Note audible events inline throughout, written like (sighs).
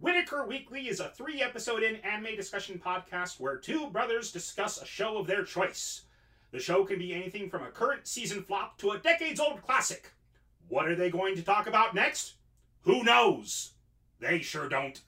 Whitaker Weekly is a three episode in anime discussion podcast where two brothers discuss a show of their choice. The show can be anything from a current season flop to a decades old classic. What are they going to talk about next? Who knows? They sure don't.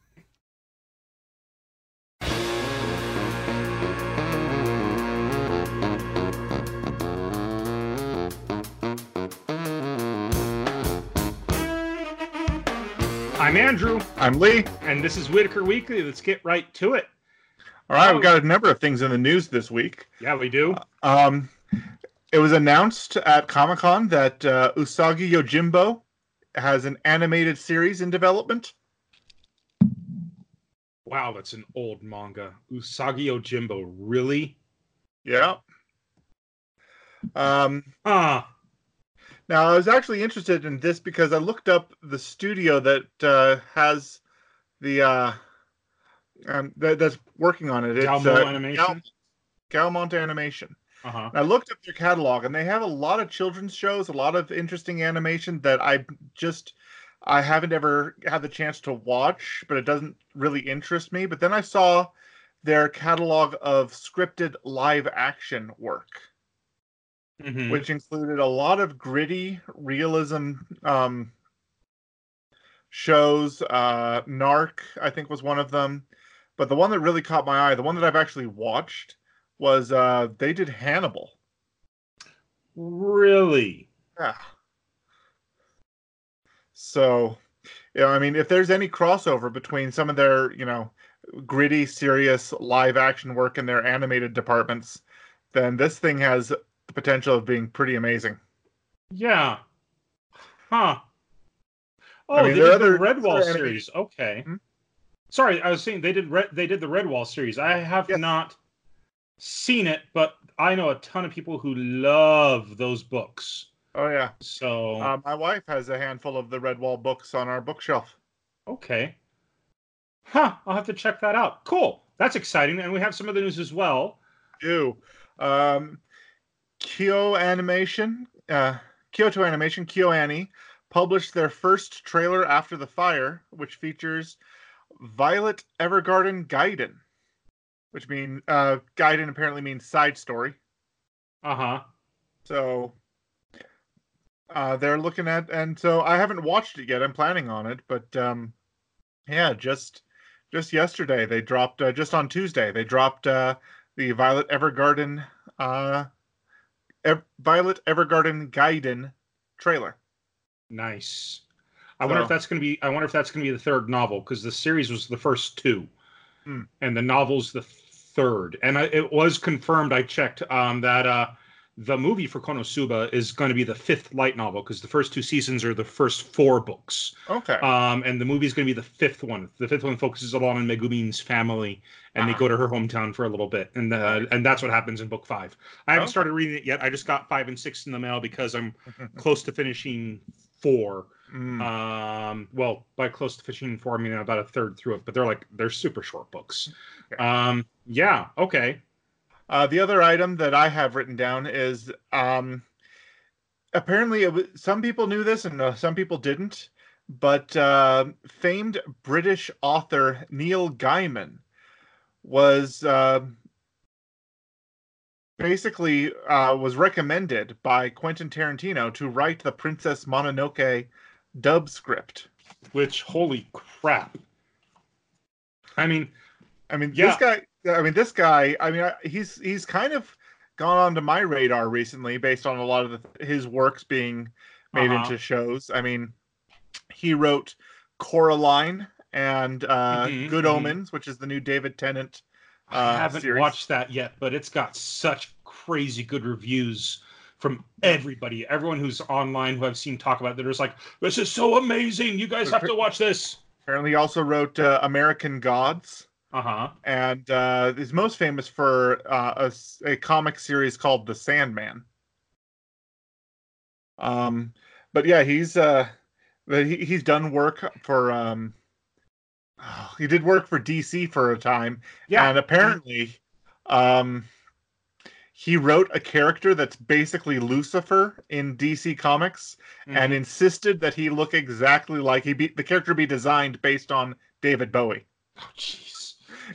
I'm Andrew, I'm Lee. and this is Whitaker Weekly. Let's get right to it. All right, Oh. we've got a number of things in the news this week. Yeah, we do. Um, it was announced at Comic Con that uh, Usagi Yojimbo has an animated series in development. Wow, that's an old manga. Usagi Yojimbo, really? Yeah. Um, Ah, now, I was actually interested in this because I looked up the studio that uh, has the uh, um, that, that's working on it. It's Galmo uh, Animation? Gal- Galmont Animation. uh huh. I looked up their catalog, and they have a lot of children's shows, a lot of interesting animation that I just I haven't ever had the chance to watch, but it doesn't really interest me. But then I saw their catalog of scripted live action work, hmm which included a lot of gritty realism um, shows. Uh, Narc, I think, was one of them. But the one that really caught my eye, the one that I've actually watched, was uh, they did Hannibal. Really? Yeah. So, you know, I mean, if there's any crossover between some of their, you know, gritty, serious live action work in their animated departments, then this thing has the potential of being pretty amazing. Yeah. Huh. Oh, I mean, they did the other- Redwall other series. Okay. Hmm? Sorry, I was saying they did Red, they did the Redwall series. I have Yes. not seen it, but I know a ton of people who love those books. Oh yeah. So Uh, my wife has a handful of the Redwall books on our bookshelf. Okay. Huh. I'll have to check that out. Cool. That's exciting. And we have some other news as well. Ew. Um, Kyo Animation, uh, Kyoto Animation, KyoAni, published their first trailer after the fire, which features Violet Evergarden Gaiden, which mean uh, Gaiden apparently means side story. Uh huh. So uh, they're looking at, and so I haven't watched it yet. I'm planning on it, but um, yeah, just just yesterday they dropped, uh, just on Tuesday they dropped uh, the Violet Evergarden, uh, Ev- Violet Evergarden Gaiden trailer. Nice. I wonder if that's going to be. I wonder if that's going to be the third novel because the series was the first two, Hmm. and the novel's the third. And I, it was confirmed. I checked um, that uh, the movie for Konosuba is going to be the fifth light novel because the first two seasons are the first four books. Okay. Um, and the movie is going to be the fifth one. The fifth one focuses a lot on Megumin's family, and they Ah. go to her hometown for a little bit, and uh, and that's what happens in book five. I haven't Okay. started reading it yet. I just got five and six in the mail because I'm (laughs) close to finishing four. Mm. Um, well, by close to finishing four, I mean about a third through it, but they're like they're super short books. Okay. Um, yeah, okay. Uh, the other item that I have written down is um, apparently it was, some people knew this and uh, some people didn't, but uh, famed British author Neil Gaiman was uh, basically uh, was recommended by Quentin Tarantino to write the Princess Mononoke dub script. Which holy crap! I mean, I mean, Yeah. this guy. I mean, this guy. I mean, he's he's kind of gone onto my radar recently, based on a lot of the, his works being made Uh-huh. into shows. I mean, he wrote Coraline and uh, Mhm, Good mhm. Omens, which is the new David Tennant. Uh, I haven't series. watched that yet, but it's got such crazy good reviews from everybody. Everyone who's online who I've seen talk about it, they're just like, "This is so amazing! You guys have to watch this." Apparently, also wrote uh, American Gods, Uh huh. and uh, is most famous for uh, a, a comic series called The Sandman. Um, but yeah, he's uh, he, he's done work for um, oh, he did work for DC for a time, Yeah. and apparently, um, he wrote a character that's basically Lucifer in DC Comics, and Mhm. insisted that he look exactly like he be the character be designed based on David Bowie. Oh, jeez.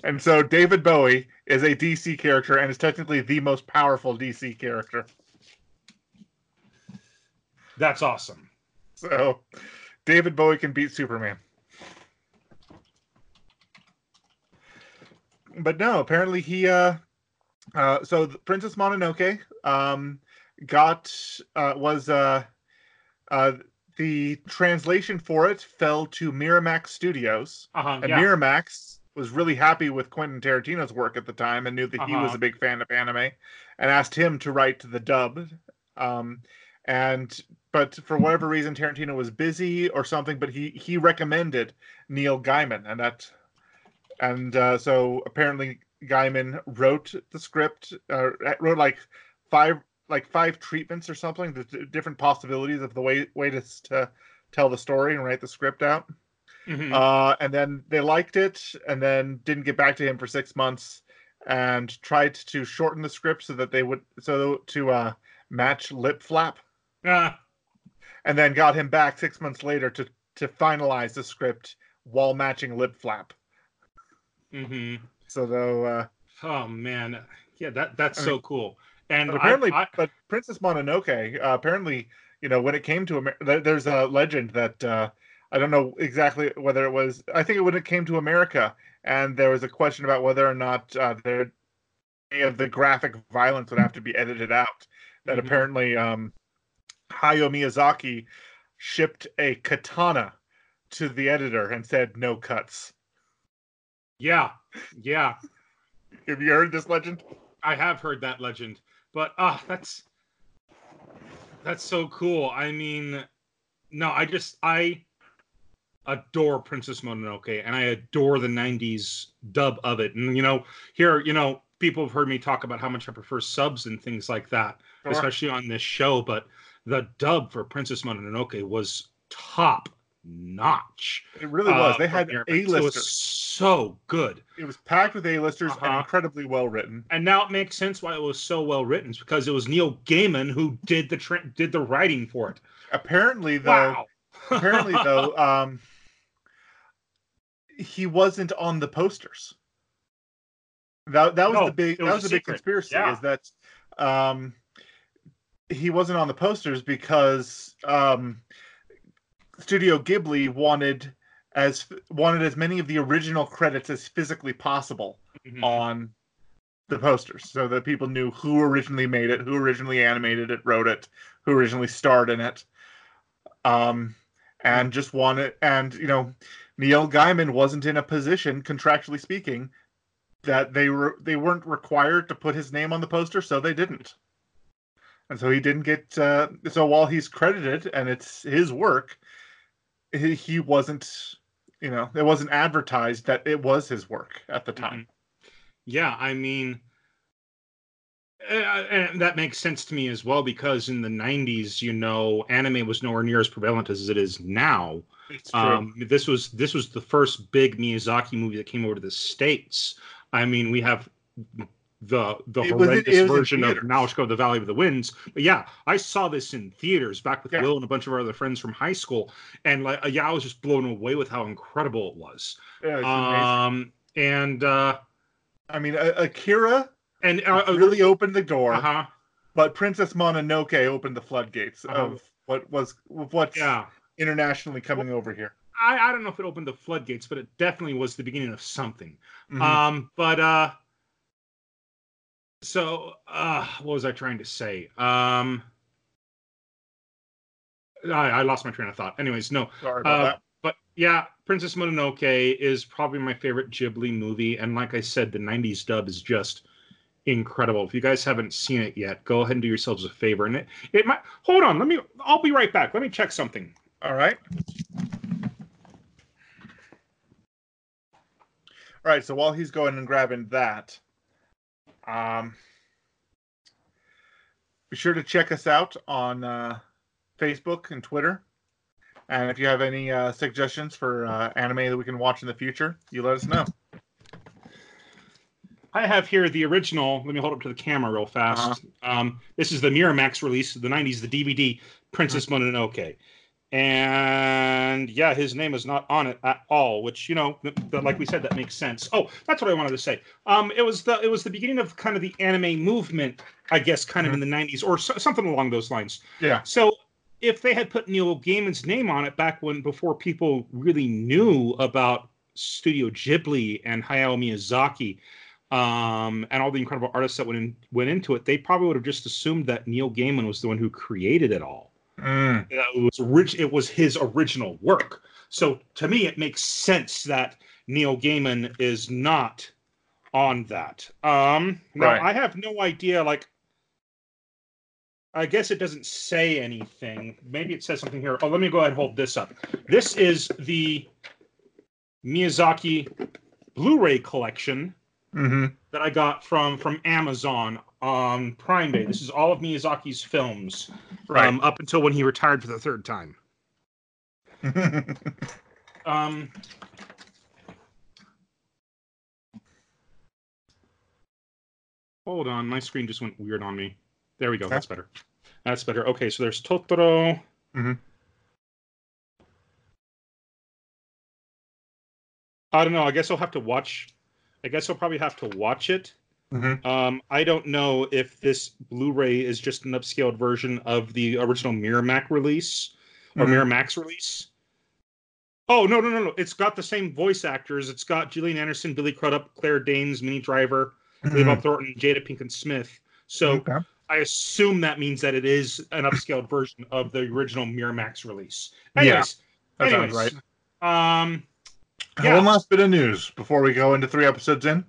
And so David Bowie is a DC character and is technically the most powerful DC character. That's awesome. So David Bowie can beat Superman. But no, apparently he uh uh so the Princess Mononoke um got uh was uh uh the translation for it fell to Miramax Studios. Uh-huh. And Yeah. Miramax was really happy with Quentin Tarantino's work at the time and knew that he was Uh-huh. a big fan of anime and asked him to write the dub. Um, and but for whatever (laughs) reason, Tarantino was busy or something. But he he recommended Neil Gaiman, and that and uh, so apparently Gaiman wrote the script, uh, wrote like five like five treatments or something, the different possibilities of the way way to, to tell the story and write the script out. Mhm. Uh, and then they liked it, and then didn't get back to him for six months, and tried to shorten the script so that they would so to uh, match lip flap, Ah, and then got him back six months later to to finalize the script while matching lip flap. mhm. So though, uh, Oh man, yeah, that that's I so cool. And but apparently, I, but Princess Mononoke, uh, apparently, you know, when it came to America, there's a legend that uh, I don't know exactly whether it was. I think it when it came to America, and there was a question about whether or not uh, there any of the graphic violence would have to be edited out. That Mhm. apparently, um, Hayao Miyazaki shipped a katana to the editor and said no cuts. yeah, yeah, Have you heard this legend? I have heard that legend, but ah, that's that's so cool. I mean, no, I just I adore Princess Mononoke, and I adore the '90s dub of it. And you know, here, you know, people have heard me talk about how much I prefer subs and things like that, Sure. especially on this show. But the dub for Princess Mononoke was top notch. It really was. uh, They had. A It was listers. so good. It was packed with A-listers and Uh-huh. incredibly well written. and now it makes sense why it was so well written. It's because it was Neil Gaiman who did the tra- did the writing for it. Apparently, though, Wow. (laughs) apparently though, um, he wasn't on the posters. That that was No, the big it that was was a the big conspiracy Yeah. is that um, he wasn't on the posters because um, Studio Ghibli wanted as wanted as many of the original credits as physically possible Mhm. on the posters so that people knew who originally made it, who originally animated it, wrote it, who originally starred in it. Um, and just wanted, and you know, Neil Gaiman wasn't in a position, contractually speaking, that they were they weren't required to put his name on the poster, so they didn't. And so he didn't get. Uh, so while he's credited and it's his work, he, he wasn't. You know, it wasn't advertised that it was his work at the time. Yeah, I mean, uh, and that makes sense to me as well because in the '90s, you know, anime was nowhere near as prevalent as it is now. It's true. Um, this was this was the first big Miyazaki movie that came over to the states. I mean, we have the the It horrendous was version of. Nausicaa, the Valley of the Winds. But yeah, I saw this in theaters back with Yeah. Will and a bunch of our other friends from high school, and like, yeah, I was just blown away with how incredible it was. Yeah. Um, and uh, I mean, Akira and uh, uh, really opened the door, uh-huh, but Princess Mononoke opened the floodgates Uh-huh. of what was of what's yeah. Internationally coming over here. I, I don't know if it opened the floodgates, but it definitely was the beginning of something. Mhm. Um, but uh, so uh, what was I trying to say? Um, I, I lost my train of thought. Anyways, no. Sorry about Uh, that. but yeah, Princess Mononoke is probably my favorite Ghibli movie, and like I said, the '90s dub is just incredible. If you guys haven't seen it yet, go ahead and do yourselves a favor. And it, it might hold on. Let me. I'll be right back. Let me check something. All right. All right. So while he's going and grabbing that, um, be sure to check us out on uh, Facebook and Twitter. And if you have any uh, suggestions for uh, anime that we can watch in the future, you let us know. I have here the original. Let me hold up to the camera real fast. Um, this is the Miramax release of the '90s, the DVD Princess Mononoke. And yeah, his name is not on it at all. Which you know, th- th- like we said, that makes sense. Oh, that's what I wanted to say. Um, it was the it was the beginning of kind of the anime movement, I guess, kind of in the '90s or so, something along those lines. Yeah. So if they had put Neil Gaiman's name on it back when before people really knew about Studio Ghibli and Hayao Miyazaki, um, and all the incredible artists that went in, went into it, they probably would have just assumed that Neil Gaiman was the one who created it all. Mm. It was rich. It was his original work. So to me, it makes sense that Neil Gaiman is not on that. Um, now Right. I have no idea. Like, I guess it doesn't say anything. Maybe it says something here. Oh, let me go ahead and hold this up. This is the Miyazaki Blu-ray collection hmm that I got from from Amazon on Prime Day. This is all of Miyazaki's films Right. um, up until when he retired for the third time. (laughs) Um, hold on, my screen just went weird on me. There we go. Okay. That's better. That's better. Okay, so there's Totoro. Mhm. I don't know. I guess I'll have to watch. I guess I'll probably have to watch it. Mhm. Um, I don't know if this Blu-ray is just an upscaled version of the original Miramax release or Mhm. Miramax release. Oh no no no no! It's got the same voice actors. It's got Gillian Anderson, Billy Crudup, Claire Danes, Minnie Driver, Billy Bob Thornton, Jada Pinkett Smith. So Mm-hmm. Okay. I assume that means that it is an upscaled (laughs) version of the original Miramax release. Yeah, Anyways, that anyways, sounds right. Um, Yeah. One last bit of news before we go into three episodes in.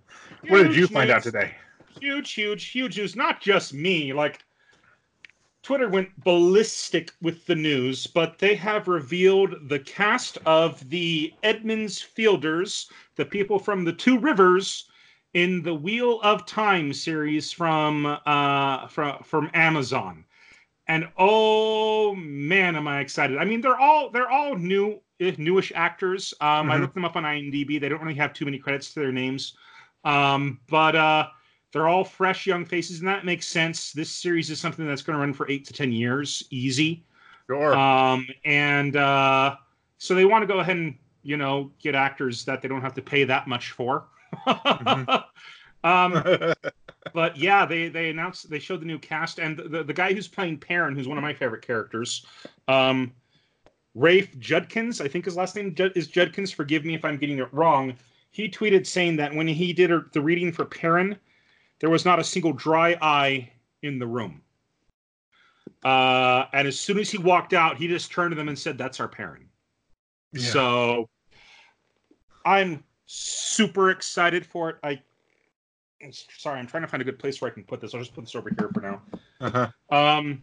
What did you huge find out today? huge, huge, huge news. Not just me. Like Twitter went ballistic with the news, but they have revealed the cast of the Emond's Fielders, the people from the Two Rivers, in the Wheel of Time series from uh from from Amazon. And oh man, am I excited! I mean, they're all they're all new eh, newish actors. Um, I Mhm. looked them up on IMDb. They don't really have too many credits to their names, um, but uh, they're all fresh young faces, and that makes sense. This series is something that's going to run for eight to ten years, easy. Sure. Um, and uh, so they want to go ahead and you know get actors that they don't have to pay that much for. (laughs) um, (laughs) but yeah, they they announced they showed the new cast and the the guy who's playing Perrin, who's one of my favorite characters, um, Rafe Judkins, I think his last name is Judkins. Forgive me if I'm getting it wrong. He tweeted saying that when he did the reading for Perrin, there was not a single dry eye in the room. Uh, and as soon as he walked out, he just turned to them and said, "That's our Perrin." Yeah. So I'm super excited for it. I sorry, I'm trying to find a good place where I can put this. I'll just put this over here for now. Uh-huh. Um,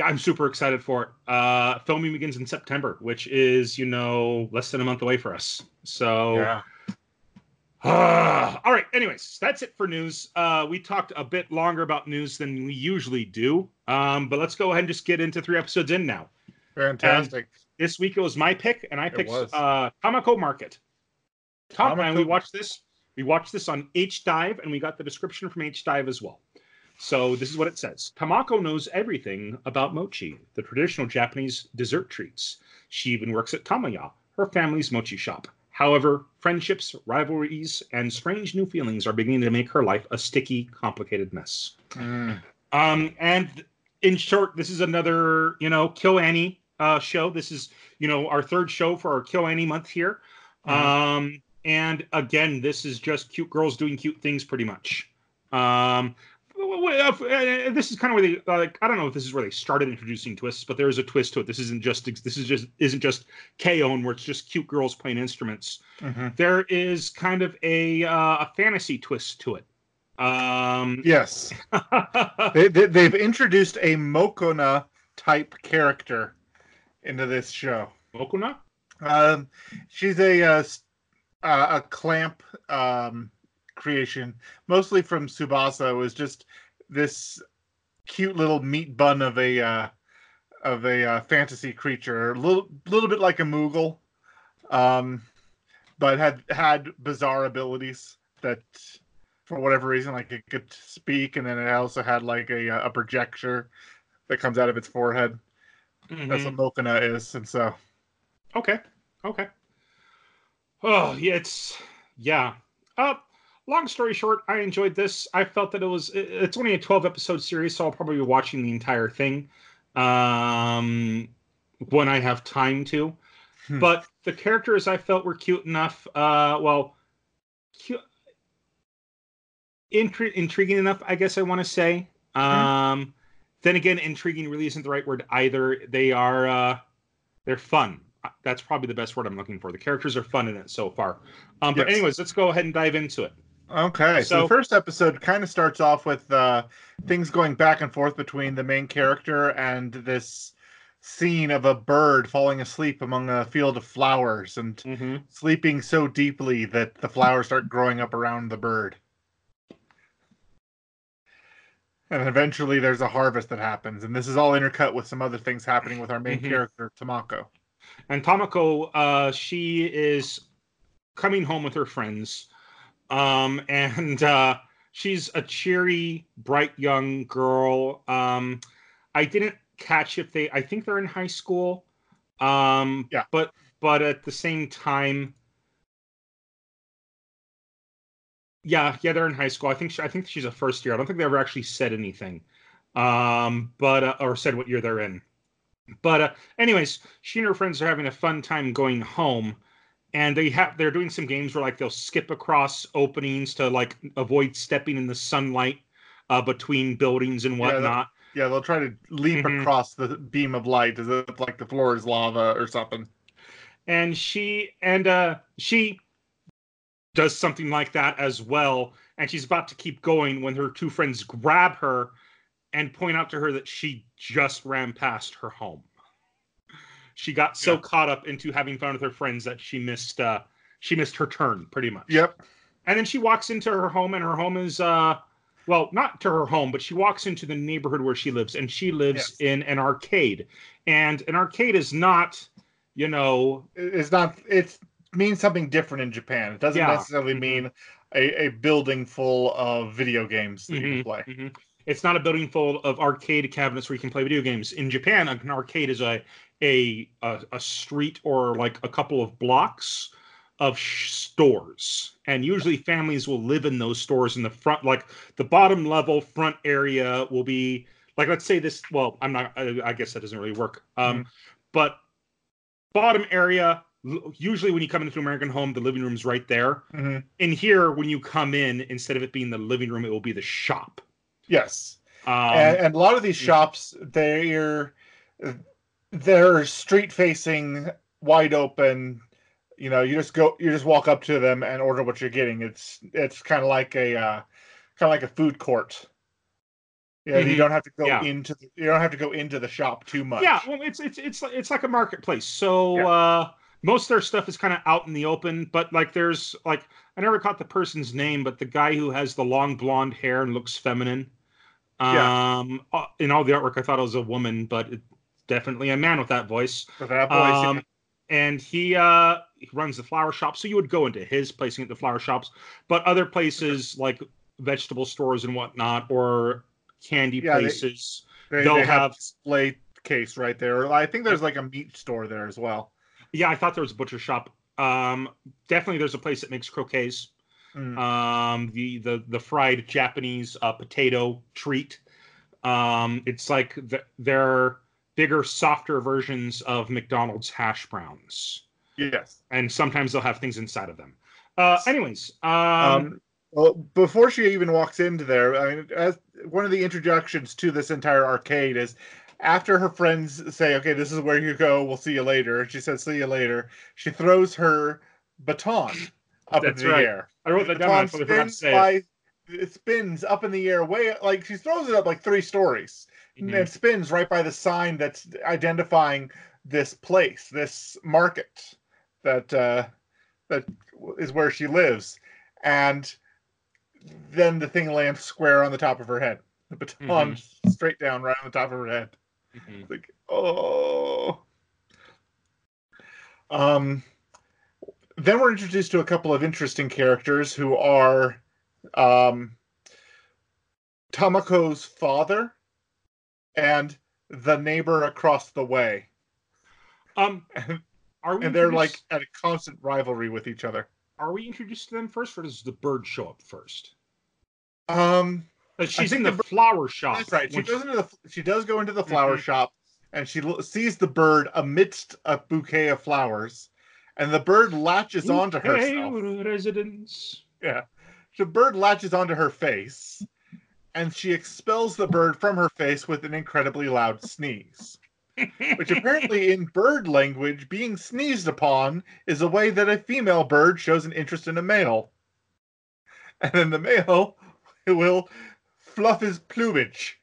yeah, I'm super excited for it. Uh, filming begins in September, which is you know less than a month away for us. So Yeah. Ah, (sighs) all right. Anyways, that's it for news. Uh, we talked a bit longer about news than we usually do. Um, but let's go ahead and just get into three episodes in now. Fantastic. This week it was my pick, and I picked uh, Tamako Market. Tom and we watched this. We watched this on HIDIVE, and we got the description from HIDIVE as well. So this is what it says: Tamako knows everything about mochi, the traditional Japanese dessert treats. She even works at Tamaya, her family's mochi shop. However, friendships, rivalries, and strange new feelings are beginning to make her life a sticky, complicated mess. Mm. Um, and in short, this is another, you know, KyoAni uh, show. This is, you know, our third show for our KyoAni month here. Mhm. Um, and again, this is just cute girls doing cute things, pretty much. Um, this is kind of where they like. I don't know if this is where they started introducing twists, but there is a twist to it. This isn't just this is just isn't just K-On! where it's just cute girls playing instruments Mhm. there is kind of a uh, a fantasy twist to it. Um, Yes. (laughs) They, they, they've introduced a Mokona type character into this show. mokona Um, she's a uh, uh, a CLAMP um, creation, mostly from Tsubasa. Was just this cute little meat bun of a uh, of a uh, fantasy creature, a little little bit like a Moogle, um, but had had bizarre abilities that, for whatever reason, like it could speak, and then it also had like a uh, a projector that comes out of its forehead. That's Mhm. what Mokona is, and so Okay. Okay. Oh, yeah, it's yeah. Uh long story short, I enjoyed this. I felt that it was it's only a 12 episode series, so I'll probably be watching the entire thing um when I have time to. Hmm. But the characters I felt were cute enough. Uh well, cute intri- intriguing enough, I guess I want to say. Um then again, intriguing really isn't the right word either. They are uh they're fun. Uh, That's probably the best word I'm looking for. The characters are fun in it so far. Um, but Yes. anyways, let's go ahead and dive into it. Okay, so, So- the first episode kind of starts off with uh, things going back and forth between the main character and this scene of a bird falling asleep among a field of flowers and Mm-hmm. sleeping so deeply that the flowers start growing up around the bird. And eventually there's a harvest that happens, and this is all intercut with some other things happening with our main Mhm. character, Tamako. And Tamako, uh, she is coming home with her friends, um, and uh, she's a cheery, bright young girl. Um, I didn't catch if they. I think they're in high school. Um, Yeah. But but at the same time. Yeah, yeah, they're in high school. I think she, I think she's a first year. I don't think they ever actually said anything, um, but uh, or said what year they're in. But uh, anyways, she and her friends are having a fun time going home, and they have they're doing some games where like they'll skip across openings to like avoid stepping in the sunlight uh, between buildings and Yeah, whatnot. Yeah, they'll try to leap Mhm. across the beam of light as if like the floor is lava or something. and she and uh she does something like that as well and she's about to keep going when her two friends grab her and point out to her that she just ran past her home she got so Yeah. caught up into having fun with her friends that she missed uh she missed her turn pretty much Yep. and then she walks into her home and her home is uh well not to her home but she walks into the neighborhood where she lives and she lives Yes. in an arcade and an arcade is not you know It- It's not. It means something different in Japan. It doesn't Yeah. necessarily Mhm. mean a, a building full of video games that you Mhm, can play. mhm. It's not a building full of arcade cabinets where you can play video games. In Japan, an arcade is a a a, a street or like a couple of blocks of sh- stores, and usually families will live in those stores. In the front, like the bottom level front area, will be like let's say this. Well, I'm not. I, I guess that doesn't really work. Um, but bottom area. Usually, when you come into an American home, the living room's right there. Mhm. In here, when you come in, instead of it being the living room, it will be the shop. Yes, Um, and, and a lot of these shops, they're they're street facing, wide open. You know, you just go, you just walk up to them and order what you're getting. It's it's kind of like a uh, kind of like a food court. Yeah, you Mhm. don't have to go Yeah. into the, you don't have to go into the shop too much. yeah, well, it's it's it's like- it's like a marketplace. So Yeah. uh, most of their stuff is kind of out in the open, but like there's like I never caught the person's name, but the guy who has the long blonde hair and looks feminine. Yeah. Um, uh, in all the artwork, I thought it was a woman, but it's definitely a man with that voice. For that voice, yeah. Um, and he uh he runs the flower shop, so you would go into his placing at the flower shops, but other places like vegetable stores and whatnot, or candy Yeah, places. They, They'll they have have- a display case right there. I think there's like a meat store there as well. Yeah, I thought there was a butcher shop. Um, definitely, there's a place that makes croquettes. Mm. Um, the the the fried Japanese uh, potato treat. Um, it's like the, they're bigger, softer versions of McDonald's hash browns, yes. and sometimes they'll have things inside of them. Uh, anyways, um, Um, well, before she even walks into there, I mean, as one of the introductions to this entire arcade is after her friends say, "Okay, this is where you go. We'll see you later." She says, "See you later." She throws her baton up in the right. air. I wrote that The down. I forgot to say by. It spins up in the air, way like she throws it up like three stories. And Mhm. it spins right by the sign that's identifying this place, this market that uh, that is where she lives, and then the thing lands square on the top of her head. The baton (laughs) straight down right on the top of her head. Mhm. Like, oh. Um. Then we're introduced to a couple of interesting characters who are um, Tamako's father and the neighbor across the way, Um, and, are we and they're like at a constant rivalry with each other. are we introduced to them first, or does the bird show up first? Um, Uh, she's in the, the flower shop. that's right. She goes into the she does go into the flower Mhm. shop, and she l- sees the bird amidst a bouquet of flowers, and the bird latches onto Hey, herself. residence. Yeah. The bird latches onto her face, and she expels the bird from her face with an incredibly loud sneeze. Which apparently, in bird language, being sneezed upon is a way that a female bird shows an interest in a male. And then the male (laughs) will fluff his plumage.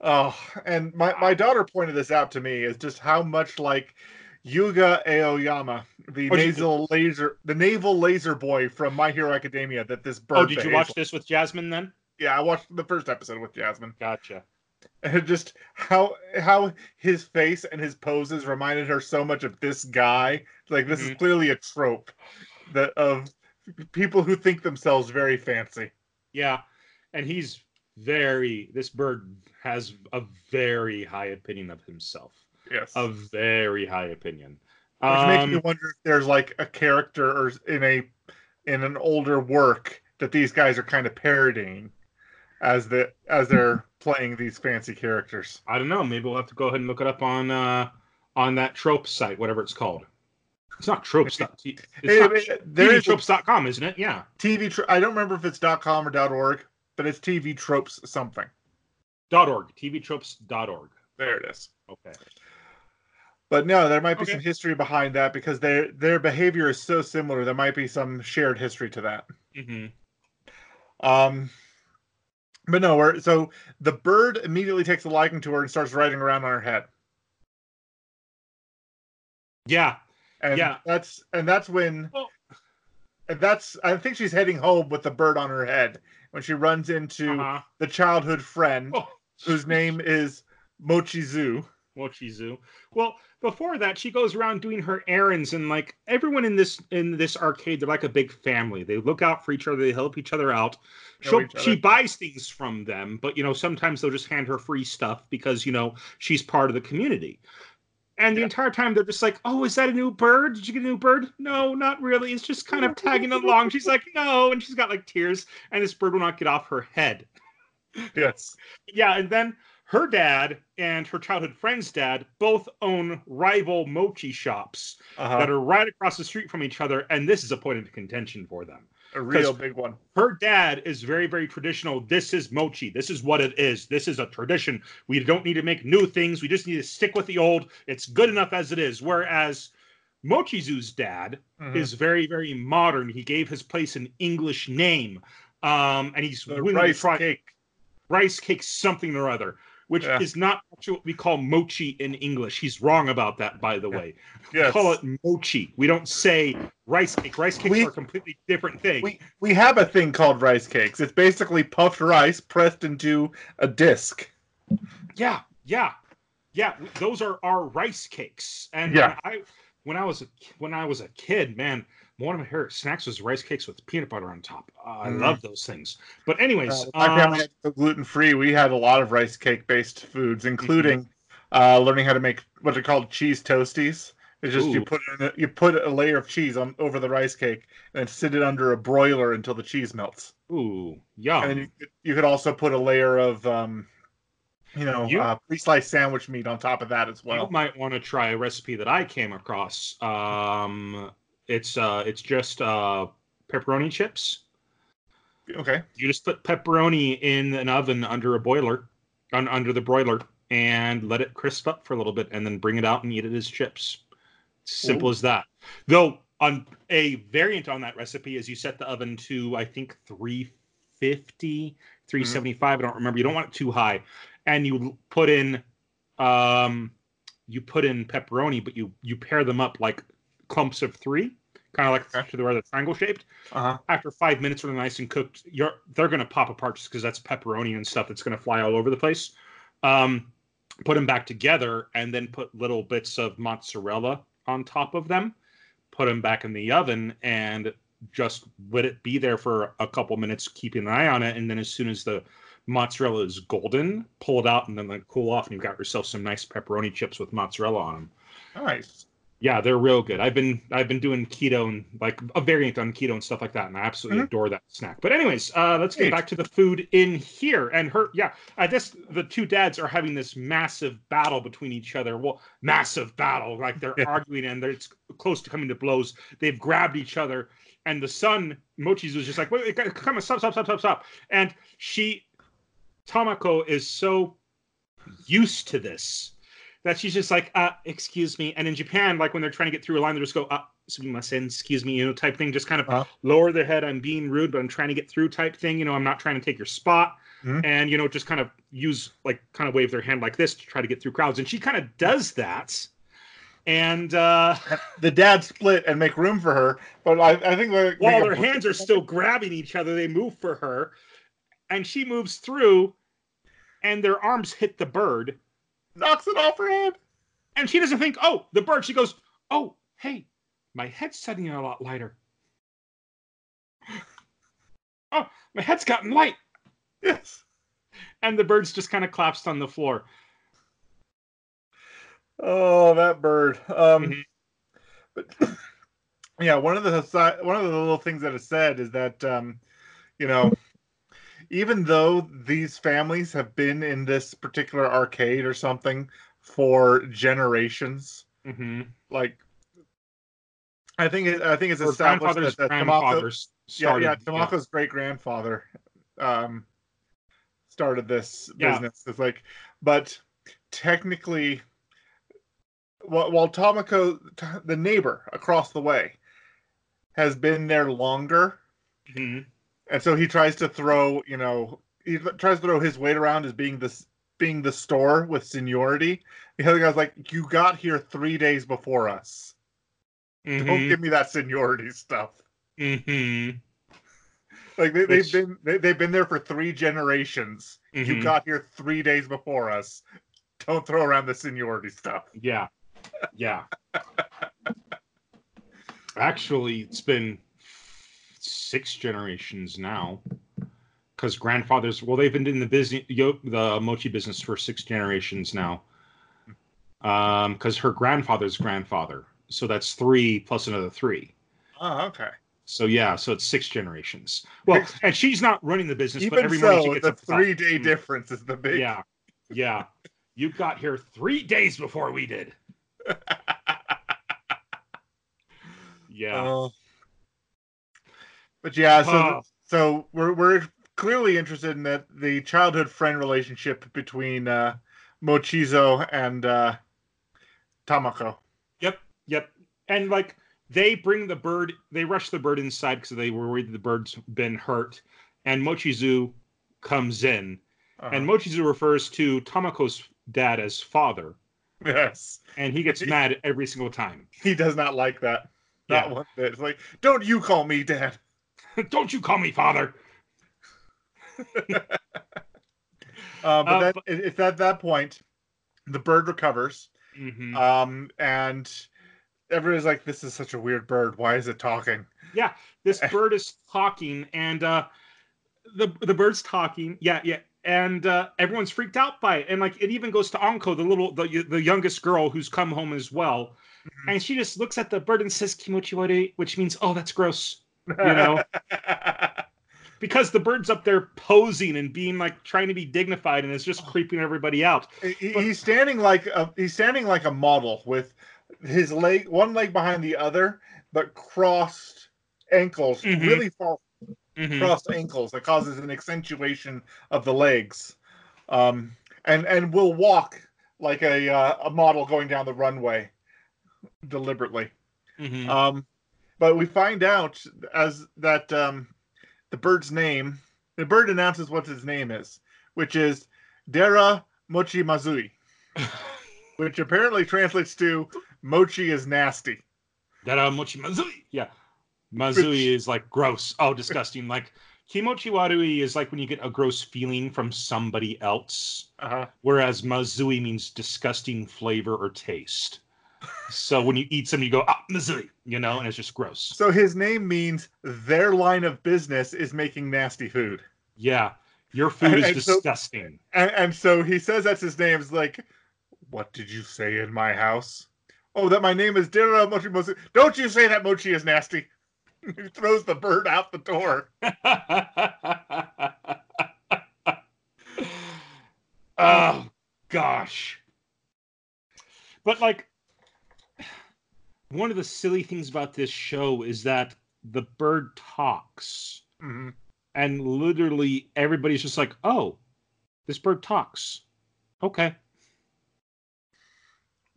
Oh, and my, my daughter pointed this out to me is just how much like Yuga Aoyama, the Oh, nasal laser, the navel laser boy from My Hero Academia, that this oh, bird. Oh, did you watch this with Jasmine then? Yeah, I watched the first episode with Jasmine, Gotcha. and just how how his face and his poses reminded her so much of this guy. Like this is Mhm. clearly a trope that of people who think themselves very fancy. Yeah, and he's very. This bird has a very high opinion of himself. Yes, A very high opinion. which makes me Um, wonder if there's like a character or in a in an older work that these guys are kind of parodying as the as they're playing these fancy characters. I don't know. Maybe we'll have to go ahead and look it up on uh on that trope site, whatever it's called. It's not tropes. It's Hey, not hey, there is a TVtropes.com, isn't it? Yeah. TV. I don't remember if it's .com or .org, but it's TV tropes something. Dot .org. TVtropes.org. There it is. Okay. But no, there might be Okay. some history behind that because their their behavior is so similar. There might be some shared history to that. hmm Um, but no, we're, so the bird immediately takes a liking to her and starts riding around on her head, Yeah. and Yeah. that's and that's when, Well- and that's I think she's heading home with the bird on her head when she runs into Uh-huh. the childhood friend Oh, whose name is Mochizo. Mochizo. Well, before that, she goes around doing her errands, and like everyone in this in this arcade, they're like a big family. They look out for each other. They help each other out. Other. she buys things from them, but you know sometimes they'll just hand her free stuff because you know she's part of the community. And the Yeah. entire time they're just like, "Oh, is that a new bird? Did you get a new bird?" No, not really. It's just kind of tagging along. She's like, "No," and she's got like tears, and this bird will not get off her head. Yes. (laughs) Yeah, and then her dad and her childhood friend's dad both own rival mochi shops Uh-huh. that are right across the street from each other, and this is a point of contention for them. A real big one. Her dad is very, very traditional. This is mochi. This is what it is. This is a tradition. We don't need to make new things. We just need to stick with the old. It's good enough as it is. Whereas Mochizo's dad Mhm. is very, very modern. He gave his place an English name. Um, and he's the willing to rice try cake. rice cake something or other, which Yeah. is not actually what we call mochi in English. He's wrong about that, by the way. We call it mochi. We don't say rice cake. Rice cakes We- are a completely different thing. We we have a thing called rice cakes. It's basically puffed rice pressed into a disc. yeah, yeah, yeah. Those are our rice cakes. And Yeah. when I when I was a when I was a kid, man, one of my favorite snacks was rice cakes with peanut butter on top. Uh, I Mm. love those things. But anyways, Uh, my um, gluten free. We had a lot of rice cake based foods, Mm-hmm. including uh, learning how to make what are called cheese toasties. It's just you put in a, you put a layer of cheese on over the rice cake and sit it under a broiler until the cheese melts. ooh, yum. And you, could- you could also put a layer of um, you know You- uh, pre-sliced sandwich meat on top of that as well. you might want to try a recipe that I came across. Um, it's uh, it's just uh, pepperoni chips. Okay. You just put pepperoni in an oven under a boiler, un- under the broiler, and let it crisp up for a little bit, and then bring it out and eat it as chips. Simple Ooh. as that. Though on a variant on that recipe is you set the oven to I think 350, 375. I don't remember. You don't want it too high, and you put in um, you put in pepperoni, but you you pair them up like clumps of three, kind of like Okay. to the they're triangle shaped Uh huh. after five minutes when they're nice and cooked, you're they're gonna pop apart just because that's pepperoni and stuff that's gonna fly all over the place. Um, put them back together and then put little bits of mozzarella on top of them. Put them back in the oven and just let it be there for a couple minutes, keeping an eye on it. And then as soon as the mozzarella is golden, pull it out and then like cool off, and you've got yourself some nice pepperoni chips with mozzarella on them. Nice. Yeah, they're real good. I've been I've been doing keto and like a variant on keto and stuff like that, and I absolutely Mhm. adore that snack. But anyways, uh, let's get back to the food in here. And her, yeah, I guess the two dads are having this massive battle between each other. Well, massive battle, like they're arguing and they're, it's close to coming to blows. They've grabbed each other, and the son Mochizo was just like, wait, wait, come on, stop, stop, stop, stop, stop. And she, Tamako, is so used to this that she's just like, uh, excuse me. And in Japan, like when they're trying to get through a line, they just go, uh, sumimasen, excuse me, you know, type thing, just kind of Uh-huh. lower their head. I'm being rude, but I'm trying to get through type thing. You know, I'm not trying to take your spot. Mhm. And, you know, just kind of use, like, kind of wave their hand like this to try to get through crowds. And she kind of does that. And uh, The dad split and make room for her, but I, I think while their hands are still grabbing each other, they move for her. And she moves through, and their arms hit the bird. Knocks it off her head. And she doesn't think, oh, the bird. She goes, oh, hey, my head's suddenly a lot lighter. (laughs) Oh, my head's gotten light. Yes. And the bird's just kind of collapsed on the floor. Oh, that bird. Um, Mhm. but (laughs) yeah, one of the one of the little things that is said is that um, you know, even though these families have been in this particular arcade or something for generations, Mm-hmm. like I think it, I think it's Her established that, that yeah, yeah, Tamako's great grandfather um, started this Yeah. business. It's like, but technically, while, while Tomako, t- the neighbor across the way, has been there longer, Mhm. And so he tries to throw, you know, he tries to throw his weight around as being this being the store with seniority. The other guy's like, "You got here three days before us. Don't Mhm. give me that seniority stuff." Mhm. Like they, Which- they've been they, they've been there for three generations. You Mhm. got here three days before us. Don't throw around the seniority stuff. Yeah. Yeah. (laughs) Actually, it's been six generations now. Because grandfathers, well, they've been in the business, the mochi business for six generations now. Um, because her grandfather's grandfather, so that's three plus another three. Oh, okay. So yeah, so it's six generations. Well, and she's not running the business, but Even every morning she so, gets the three day Mm. difference is the big. Yeah, yeah. You got here three days before we did. (laughs) Yeah. Uh, but yeah, so Oh. so we're we're clearly interested in that the childhood friend relationship between uh, Mochizo and uh, Tamako. Yep, yep. And like they bring the bird, they rush the bird inside because they were worried the bird's been hurt. And Mochizo comes in, and Uh-huh. Mochizo refers to Tamako's dad as father, yes, and he gets mad every single time. he does not like that. Not Yeah. one bit. It's like, don't you call me dad. (laughs) Don't you call me father? (laughs) Uh, but Uh, then but- it- it's at that point the bird recovers, hmm um, and everybody's like, "This is such a weird bird. Why is it talking?" Yeah, this (laughs) bird is talking and uh the the bird's talking yeah yeah and uh everyone's freaked out by it and like it even goes to Anko the little the, the youngest girl who's come home as well Mhm. and she just looks at the bird and says kimochi warui which means oh that's gross (laughs) you know because the bird's up there posing and being like trying to be dignified and it's just creeping everybody out He- But- he's standing like a he's standing like a model with his leg one leg behind the other, but crossed ankles, Mhm. really far Mhm. crossed ankles that causes an accentuation of the legs, um, and and will walk like a uh, a model going down the runway deliberately. Mhm. Um, but we find out as that um, the bird's name, the bird announces what his name is, which is Dera Mochi Mazui, (laughs) which apparently translates to Mochi is nasty. Dara mochi mazui. Yeah. Mazui is like gross. Oh, disgusting. like kimochi warui is like when you get a gross feeling from somebody else, Uh-huh. whereas mazui means disgusting flavor or taste. So when you eat something, you go, ah, mazui, you know, and it's just gross. So his name means their line of business is making nasty food. Yeah. Your food is And so- disgusting. And, and so he says that's his name. It's like, what did you say in my house? Oh, that my name is Dira Mochi Mochi. Don't you say that Mochi is nasty. (laughs) he throws the bird out the door. (laughs) oh gosh. But like one of the silly things about this show is that the bird talks Mhm. and literally everybody's just like, "Oh, this bird talks." Okay.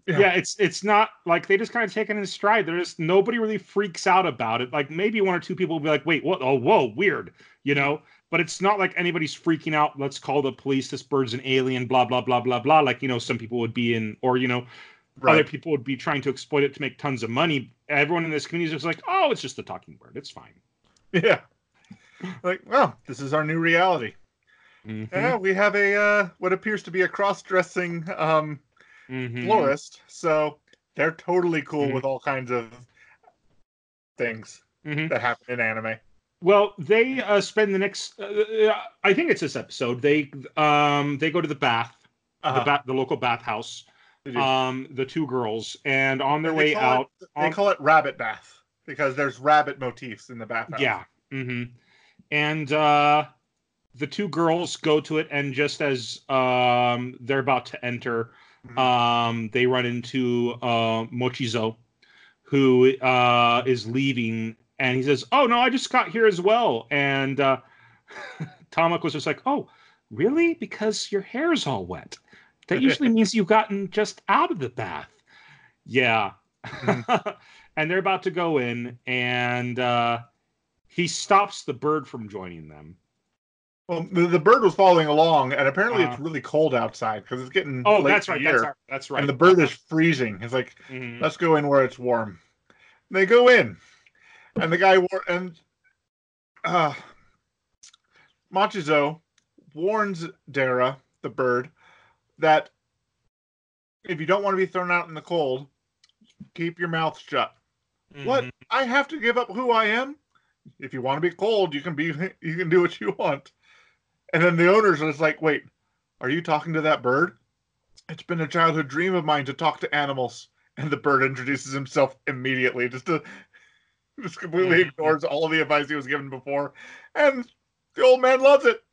Yeah. Yeah. it's it's not like they just kind of take it in stride. There's nobody really freaks out about it. Like maybe one or two people will be like, "Wait, what? Oh, whoa, weird," you know. But it's not like anybody's freaking out. Let's call the police. This bird's an alien. Blah blah blah blah blah. Like you know, some people would be in, or you know, other people would be trying to exploit it to make tons of money. Everyone in this community is just like, "Oh, it's just a talking bird. It's fine." (laughs) Yeah. Like, well, this is our new reality. Mhm, Yeah, we have a uh, what appears to be a cross-dressing um, mhm. florist, so they're totally cool Mhm. with all kinds of things Mhm. that happen in anime. Well, they uh, spend the next. Uh, I think it's this episode. They um they go to the bath, Uh-huh. the ba- the local bathhouse. Um, the two girls, and on their They way out, it- they on- call it rabbit bath because there's rabbit motifs in the bathhouse. yeah, hmm and uh, the two girls go to it, and just as um they're about to enter, Mhm. um, they run into uh Mochizo, who uh is leaving, and he says, "Oh no, I just got here as well," and uh, (laughs) Tamako was just like, "Oh, really? Because your hair's all wet. That usually means you've gotten just out of the bath." Yeah. (laughs) and they're about to go in, and uh, he stops the bird from joining them. Well, the, the bird was following along, and apparently it's Uh-huh. really cold outside because it's getting Oh, late that's right. That's right. That's right. and the bird is freezing. It's like Mhm. let's go in where it's warm. They go in, and the guy war- and uh, Mochizo warns Dera, the bird, that if you don't want to be thrown out in the cold, keep your mouth shut. What? Mhm. I have to give up who I am? If you want to be cold, you can be (laughs) you can do what you want. And then the owners are just like, wait, are you talking to that bird? It's been a childhood dream of mine to talk to animals. And the bird introduces himself immediately, just to (laughs) just completely Mhm. ignores all of the advice he was given before. And the old man loves it.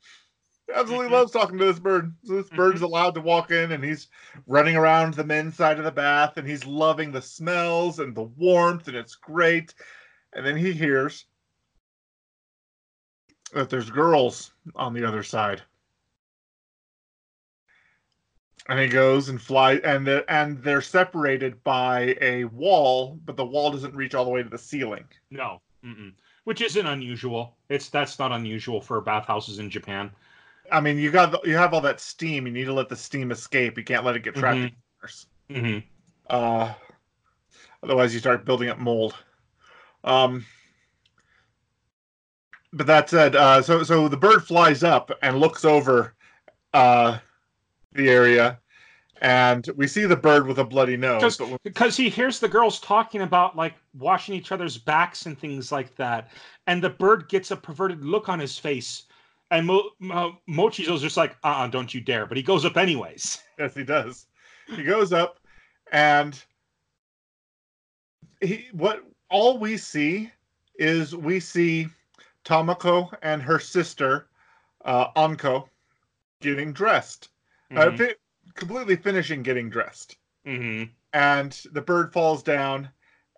Absolutely Mhm. loves talking to this bird. So this bird is allowed to walk in and he's running around the men's side of the bath and he's loving the smells and the warmth and it's great. And then he hears that there's girls on the other side. And he goes and flies and the, and they're separated by a wall, but the wall doesn't reach all the way to the ceiling. No, mm-mm. which isn't unusual. It's that's not unusual for bathhouses in Japan. I mean, you got the, you have all that steam. You need to let the steam escape. You can't let it get trapped in Mhm. corners. hmm Uh, otherwise, you start building up mold. Um, but that said, uh, so so the bird flies up and looks over uh, the area, and we see the bird with a bloody nose. Because he hears the girls talking about like washing each other's backs and things like that, and the bird gets a perverted look on his face, and Mo- Mo- Mochizo's just like, "Uh, uh don't you dare!" But he goes up anyways. (laughs) yes, he does. He goes up, and he what all we see is we see Tamako and her sister uh, Anko getting dressed. uh, Mhm. fi- completely finishing getting dressed. Mhm. And the bird falls down,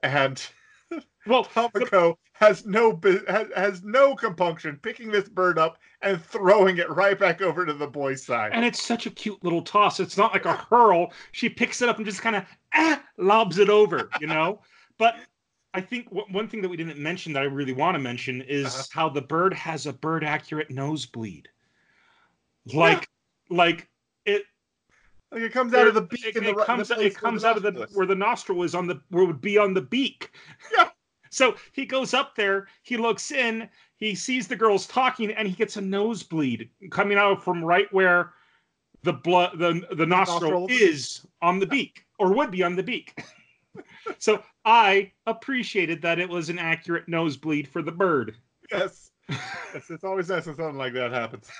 and (laughs) (laughs) Well, Tamako has no has, has no compunction picking this bird up and throwing it right back over to the boy's side. and it's such a cute little toss. It's not like a hurl. She picks it up and just kind of ah, lobs it over, you know. (laughs) But I think w- one thing that we didn't mention that I really want to mention is Uh-huh. how the bird has a bird accurate nosebleed. Like, like it. Like it comes out of the beak It, the, it comes. the It comes out of the where the nostril is on the where it would be on the beak. Yeah. (laughs) So he goes up there. He looks in. He sees the girls talking, and he gets a nosebleed coming out from right where the blood the the nostril, nostril. is on the beak or would be on the beak. (laughs) so I appreciated that it was an accurate nosebleed for the bird. Yes. (laughs) It's, it's always nice when something like that happens.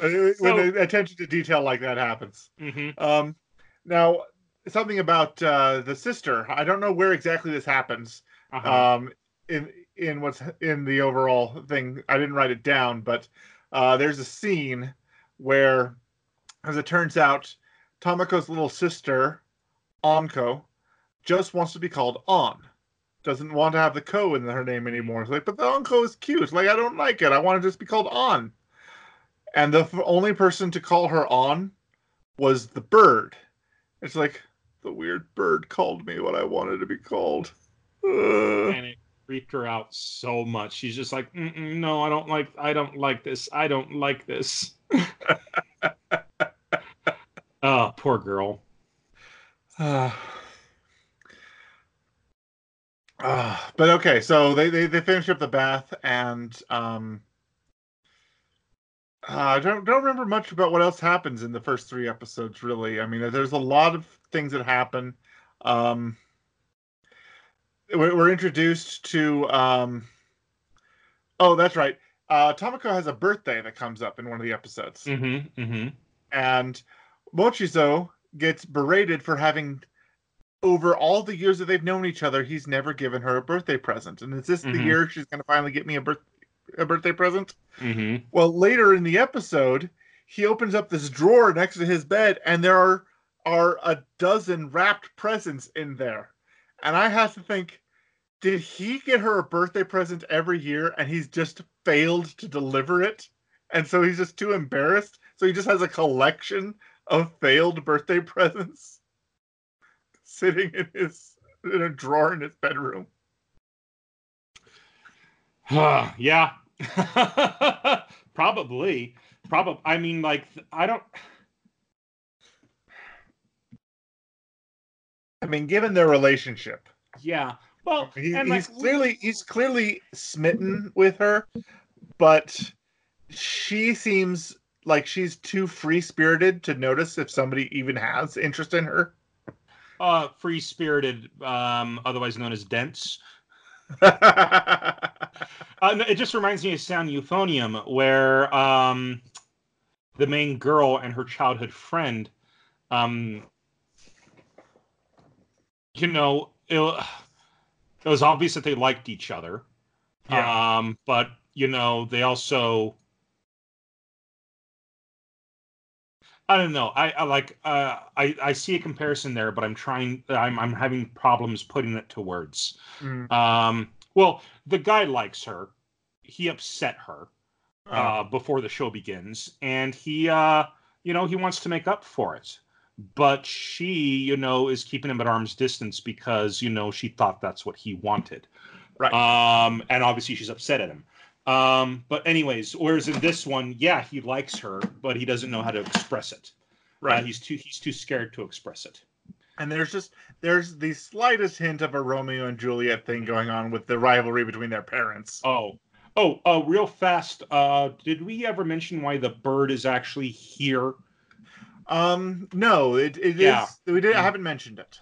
When So- attention to detail like that happens. Mhm. Um, now, something about uh, the sister. I don't know where exactly this happens. Uh-huh. Um, in in what's in the overall thing, I didn't write it down, but uh, there's a scene where, as it turns out, Tamako's little sister, Anko, just wants to be called An. Doesn't want to have the ko in her name anymore. It's like, but the Anko is cute. Like, I don't like it. I want to just be called An. And the f- only person to call her An was the bird. It's like the weird bird called me what I wanted to be called. Ugh. and it freaked her out so much. She's just like, no, I don't like, I don't like this. I don't like this. (laughs) oh, poor girl. Ah. (sighs) Ah, but okay, so they, they they finish up the bath and um uh, I don't don't remember much about what else happens in the first three episodes really. I mean, there's a lot of things that happen. Um we're, we're introduced to um Oh, that's right. Uh Tamako has a birthday that comes up in one of the episodes Mm-hmm. Mm-hmm. and Mochizo gets berated for having over all the years that they've known each other, he's never given her a birthday present. And is this the Mhm. year she's going to finally get me a, birth- a birthday present? Mm-hmm. Well, later in the episode, he opens up this drawer next to his bed, and there are are a dozen wrapped presents in there. And I have to think, did he get her a birthday present every year, and he's just failed to deliver it, and so he's just too embarrassed, so he just has a collection of failed birthday (laughs) presents sitting in his in a drawer in his bedroom. (sighs) yeah. (laughs) Probably. Probably. I mean, like, I don't. I mean, given their relationship, Yeah. Well, He, and he's like, clearly he's clearly smitten with her, but she seems like she's too free spirited to notice if somebody even has interest in her. uh, free spirited, um, otherwise known as dense. Yeah, (laughs) Uh, it just reminds me of Sound Euphonium, where um, the main girl and her childhood friend, um, you know, it, it was obvious that they liked each other. Um, but you know, they also I don't know. I, I like uh I, I see a comparison there, but I'm trying I'm I'm having problems putting it to words. Mm. Um well, the guy likes her. He upset her Oh. uh before the show begins and he uh you know, he wants to make up for it. But she, you know, is keeping him at arm's distance because, you know, she thought that's what he wanted. Right. Um, and obviously she's upset at him. Um, but anyways, whereas in this one, yeah, he likes her, but he doesn't know how to express it. right. Uh, he's too he's too scared to express it. and there's just there's the slightest hint of a Romeo and Juliet thing going on with the rivalry between their parents. Oh. Oh, uh, real fast. Uh, did we ever mention why the bird is actually here? Um, no, it, it is. Yeah. We did. I haven't mentioned it.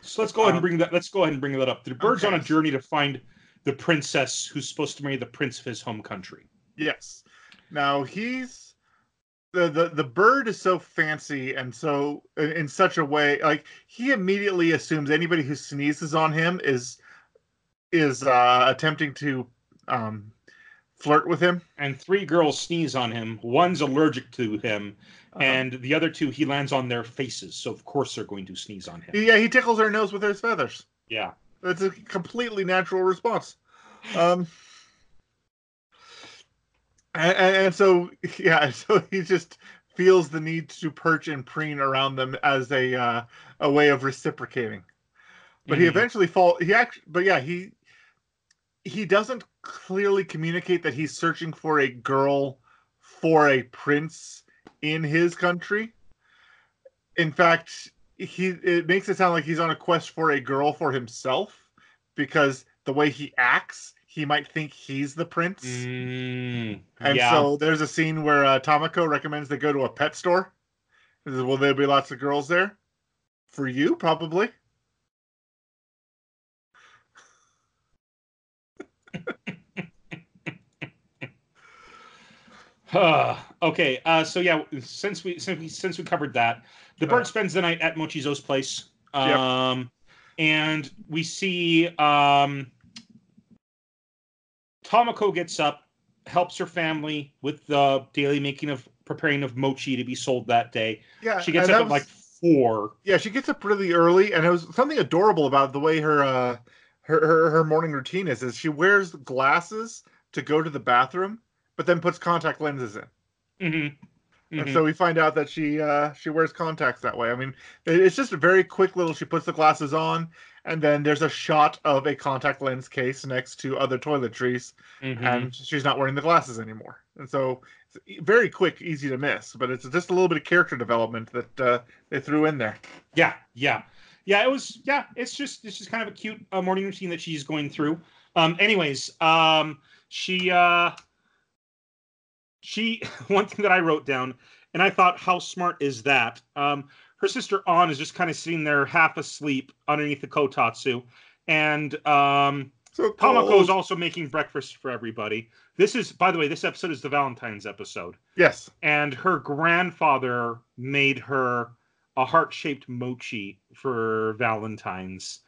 So let's go ahead and Um, bring that. Let's go ahead and bring that up. The bird's on a journey to find the princess who's supposed to marry the prince of his home country. Yes. Now he's the the the bird is so fancy and so in, in such a way like he immediately assumes anybody who sneezes on him is is uh attempting to um flirt with him. And three girls sneeze on him. One's allergic to him, Um, and the other two he lands on their faces. So of course they're going to sneeze on him. yeah, he tickles her nose with his feathers. Yeah. That's a completely natural response. Um, and, and, so, (laughs) yeah, (laughs) so he just feels the need to perch and preen around them as a uh, a way of reciprocating. But he Mhm. eventually fall. He actually, but yeah, he he doesn't clearly communicate that he's searching for a girl for a prince in his country. In fact, he it makes it sound like he's on a quest for a girl for himself because the way he acts, he might think he's the prince. Mm, And yeah. so there's a scene where uh, recommends they go to a pet store. Says, Will there be lots of girls there? For you, probably. (laughs) okay. Uh, so yeah, since we since we since we covered that, the bird Uh. spends the night at Mochizo's place. Yep. Um, and we see um, Tamako gets up, helps her family with the daily making of preparing of mochi to be sold that day. Yeah, She gets up that at like four. yeah, she gets up really early, and it was something adorable about the way her uh her her, her morning routine is. Is she wears glasses to go to the bathroom, but then puts contact lenses in. Mm-hmm. And so we find out that she uh, she wears contacts that way. I mean, it's just a very quick little. She puts the glasses on, and then there's a shot of a contact lens case next to other toiletries, Mm-hmm. and she's not wearing the glasses anymore. And so it's very quick, easy to miss. But it's just a little bit of character development that uh, they threw in there. Yeah, yeah, yeah. It was yeah. It's just it's just kind of a cute uh, morning routine that she's going through. Um. Anyways, um, she uh, she (laughs) one thing that I wrote down, and I thought, how smart is that? Um, her sister An is just kind of sitting there half asleep underneath the kotatsu, and um, So Tamako is also making breakfast for everybody. This is, by the way, this episode is the Valentine's episode yes, and her grandfather made her a heart-shaped mochi for Valentine's,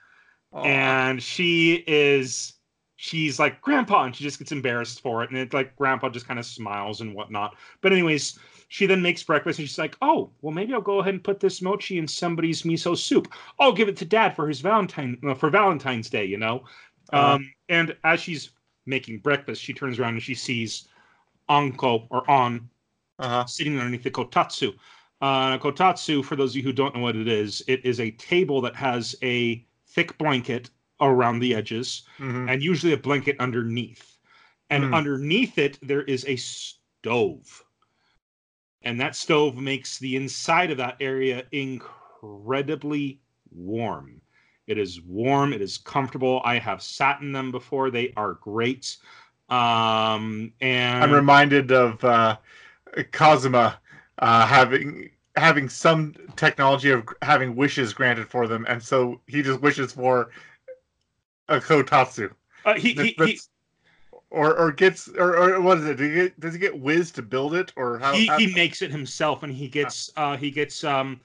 Aw. and she is she's like grandpa, and she just gets embarrassed for it, and it's like grandpa just kind of smiles and whatnot. But anyways, she then makes breakfast, and she's like, "Oh, well, maybe I'll go ahead and put this mochi in somebody's miso soup. I'll give it to Dad for his Valentine uh, for Valentine's Day, you know." Uh-huh. Um, and as she's making breakfast, she turns around and she sees Anko or An uh-huh. sitting underneath the kotatsu. Uh, kotatsu, for those of you who don't know what it is, it is a table that has a thick blanket around the edges hmm and usually a blanket underneath. And Hmm. underneath it, there is a stove. And that stove makes the inside of that area incredibly warm. It is warm, it is comfortable. I have sat in them before, they are great. Um, and I'm reminded of uh, Kazuma uh, having having some technology of having wishes granted for them, and so he just wishes for a kotatsu. uh, he, he, he, or or gets or, or what is it? Does he get, does he get Wiz to build it, or how? he, how- he makes it himself and he gets uh he gets um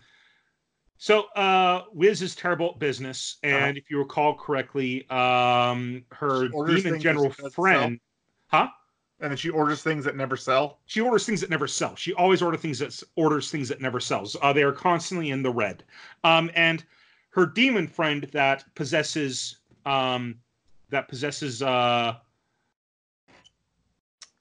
so uh Wiz is terrible at business and if you recall correctly um her Uh-huh. Demon general friend huh and then she orders things that never sell. she orders things that never sell she always orders things that orders things that never sells uh, they are constantly in the red um and her demon friend that possesses um that possesses uh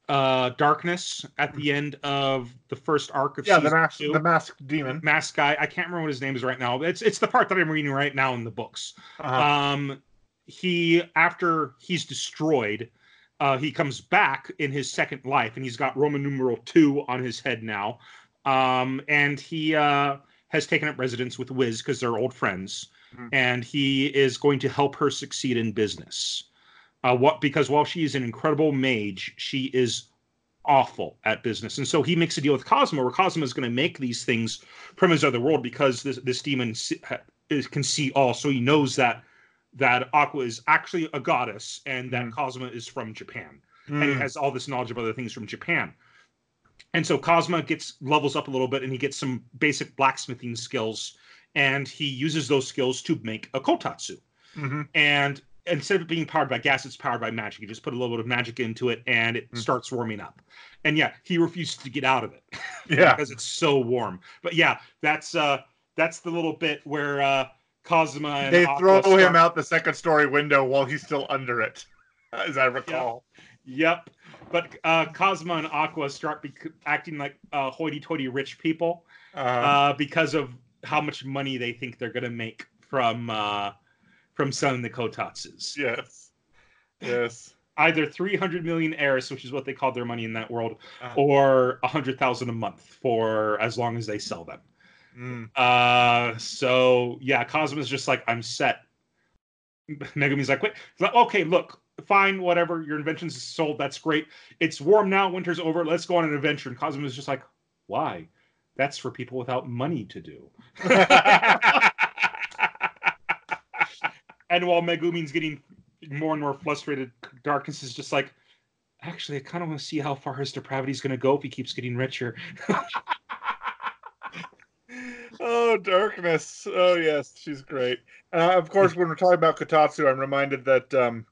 uh darkness at the end of the first arc of Yeah, the mask, two. the masked demon. mask guy. I can't remember what his name is right now. It's it's the part that I'm reading right now in the books. Uh-huh. Um, he after he's destroyed, uh, he comes back in his second life, and he's got Roman numeral two on his head now. Um, and he uh, has taken up residence with Wiz because they're old friends, Mhm. and he is going to help her succeed in business. Uh, what because while she is an incredible mage, she is awful at business, and so he makes a deal with Kazuma, where Kazuma is going to make these things from his other world because this this demon see, is, can see all, so he knows that that Aqua is actually a goddess and that Mhm. Kazuma is from Japan and he Mm. has all this knowledge of other things from Japan. And so Kazuma gets levels up a little bit and he gets some basic blacksmithing skills and he uses those skills to make a kotatsu. Mhm. And instead of being powered by gas, it's powered by magic. You just put a little bit of magic into it and it Mm. starts warming up. And yeah, he refuses to get out of it (laughs) Yeah. because it's so warm. But yeah, that's uh that's the little bit where uh Kazuma and They Aqua throw him out the second story window while he's still under it, (laughs) as I recall. Yep. But uh, Kazuma and Aqua start bec- acting like uh, hoity-toity rich people Uh, uh, because of how much money they think they're going to make from uh, from selling the Kotatsus. yes. Yes. Either 300 million eris, which is what they call their money in that world, Uh. or 100,000 a month for as long as they sell them. Mm. Uh, so yeah, Kazuma's is just like, I'm set. Megumin's like, wait, like, okay, look, fine, whatever. Your invention's sold. That's great. It's warm now. Winter's over. Let's go on an adventure. And Kazuma's is just like, why? That's for people without money to do. (laughs) and while Megumin's getting more and more frustrated, Darkness is just like, actually, I kind of want to see how far his depravity is going to go if he keeps getting richer. (laughs) oh, darkness. Oh, yes, she's great. Uh, of course, when we're talking about Kotatsu, I'm reminded that um,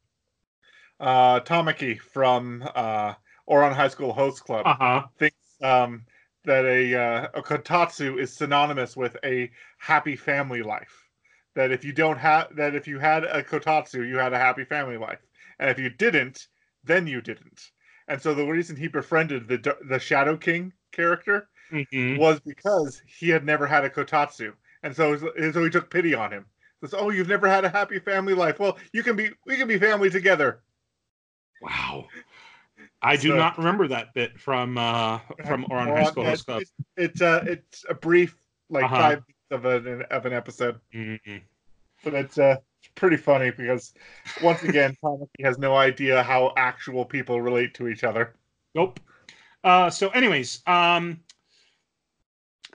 uh, Tamaki from uh, Ouran High School Host Club Uh huh. thinks um, that a, uh, a Kotatsu is synonymous with a happy family life. That if you don't have that, if you had a Kotatsu, you had a happy family life, and if you didn't, then you didn't. And so the reason he befriended the the Shadow King character hmm was because he had never had a kotatsu, and so so he took pity on him. Says, "Oh, you've never had a happy family life. Well, you can be we can be family together." Wow. I do So- not remember that bit from uh (laughs) from Ouran High School Host Club. It's it's, uh, it's a brief like Uh-huh. five of an of an episode, Mhm. but it's uh it's pretty funny because once again, (laughs) Tamaki has no idea how actual people relate to each other. Nope. Uh, so, anyways, um,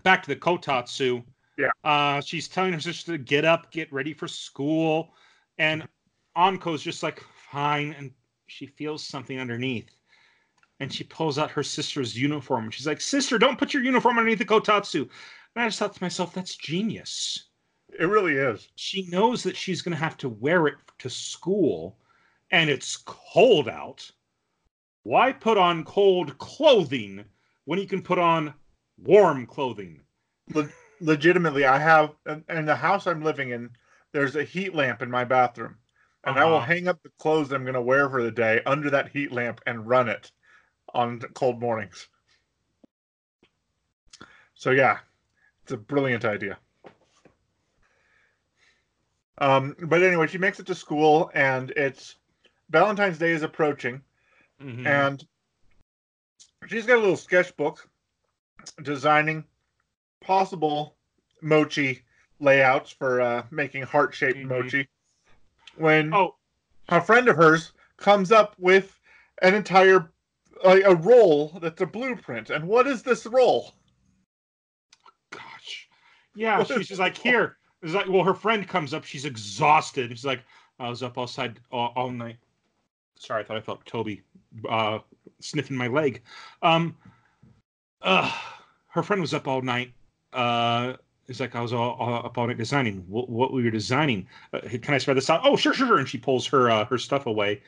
back to the Kotatsu. Yeah. Uh, she's telling her sister to get up, get ready for school, and Anko's just like fine, and she feels something underneath, and she pulls out her sister's uniform, and she's like, "Sister, don't put your uniform underneath the Kotatsu." And I just thought to myself, "That's genius." It really is. she knows that she's going to have to wear it to school and it's cold out. Why put on cold clothing when you can put on warm clothing? Legitimately, I have in, the house I'm living in. There's a heat lamp in my bathroom, and I will Uh-huh. hang up the clothes I'm going to wear for the day under that heat lamp and run it on cold mornings. So yeah, it's a brilliant idea. Um, but anyway, she makes it to school, and it's Valentine's Day is approaching, Mhm. and she's got a little sketchbook designing possible mochi layouts for uh, making heart-shaped Mhm. mochi. When oh, a friend of hers comes up with an entire like a role that's a blueprint, and what is this role? gosh. Yeah, What she's just like, here. It's like, well, her friend comes up. She's exhausted. She's like, I was up outside all, all night. Sorry, I thought I felt Toby uh, sniffing my leg. Um, uh, her friend was up all night. Uh, it's like I was all, all up all night designing. What, what we were designing? Uh, can I spread this out? Oh, sure, sure, sure. And she pulls her uh, her stuff away,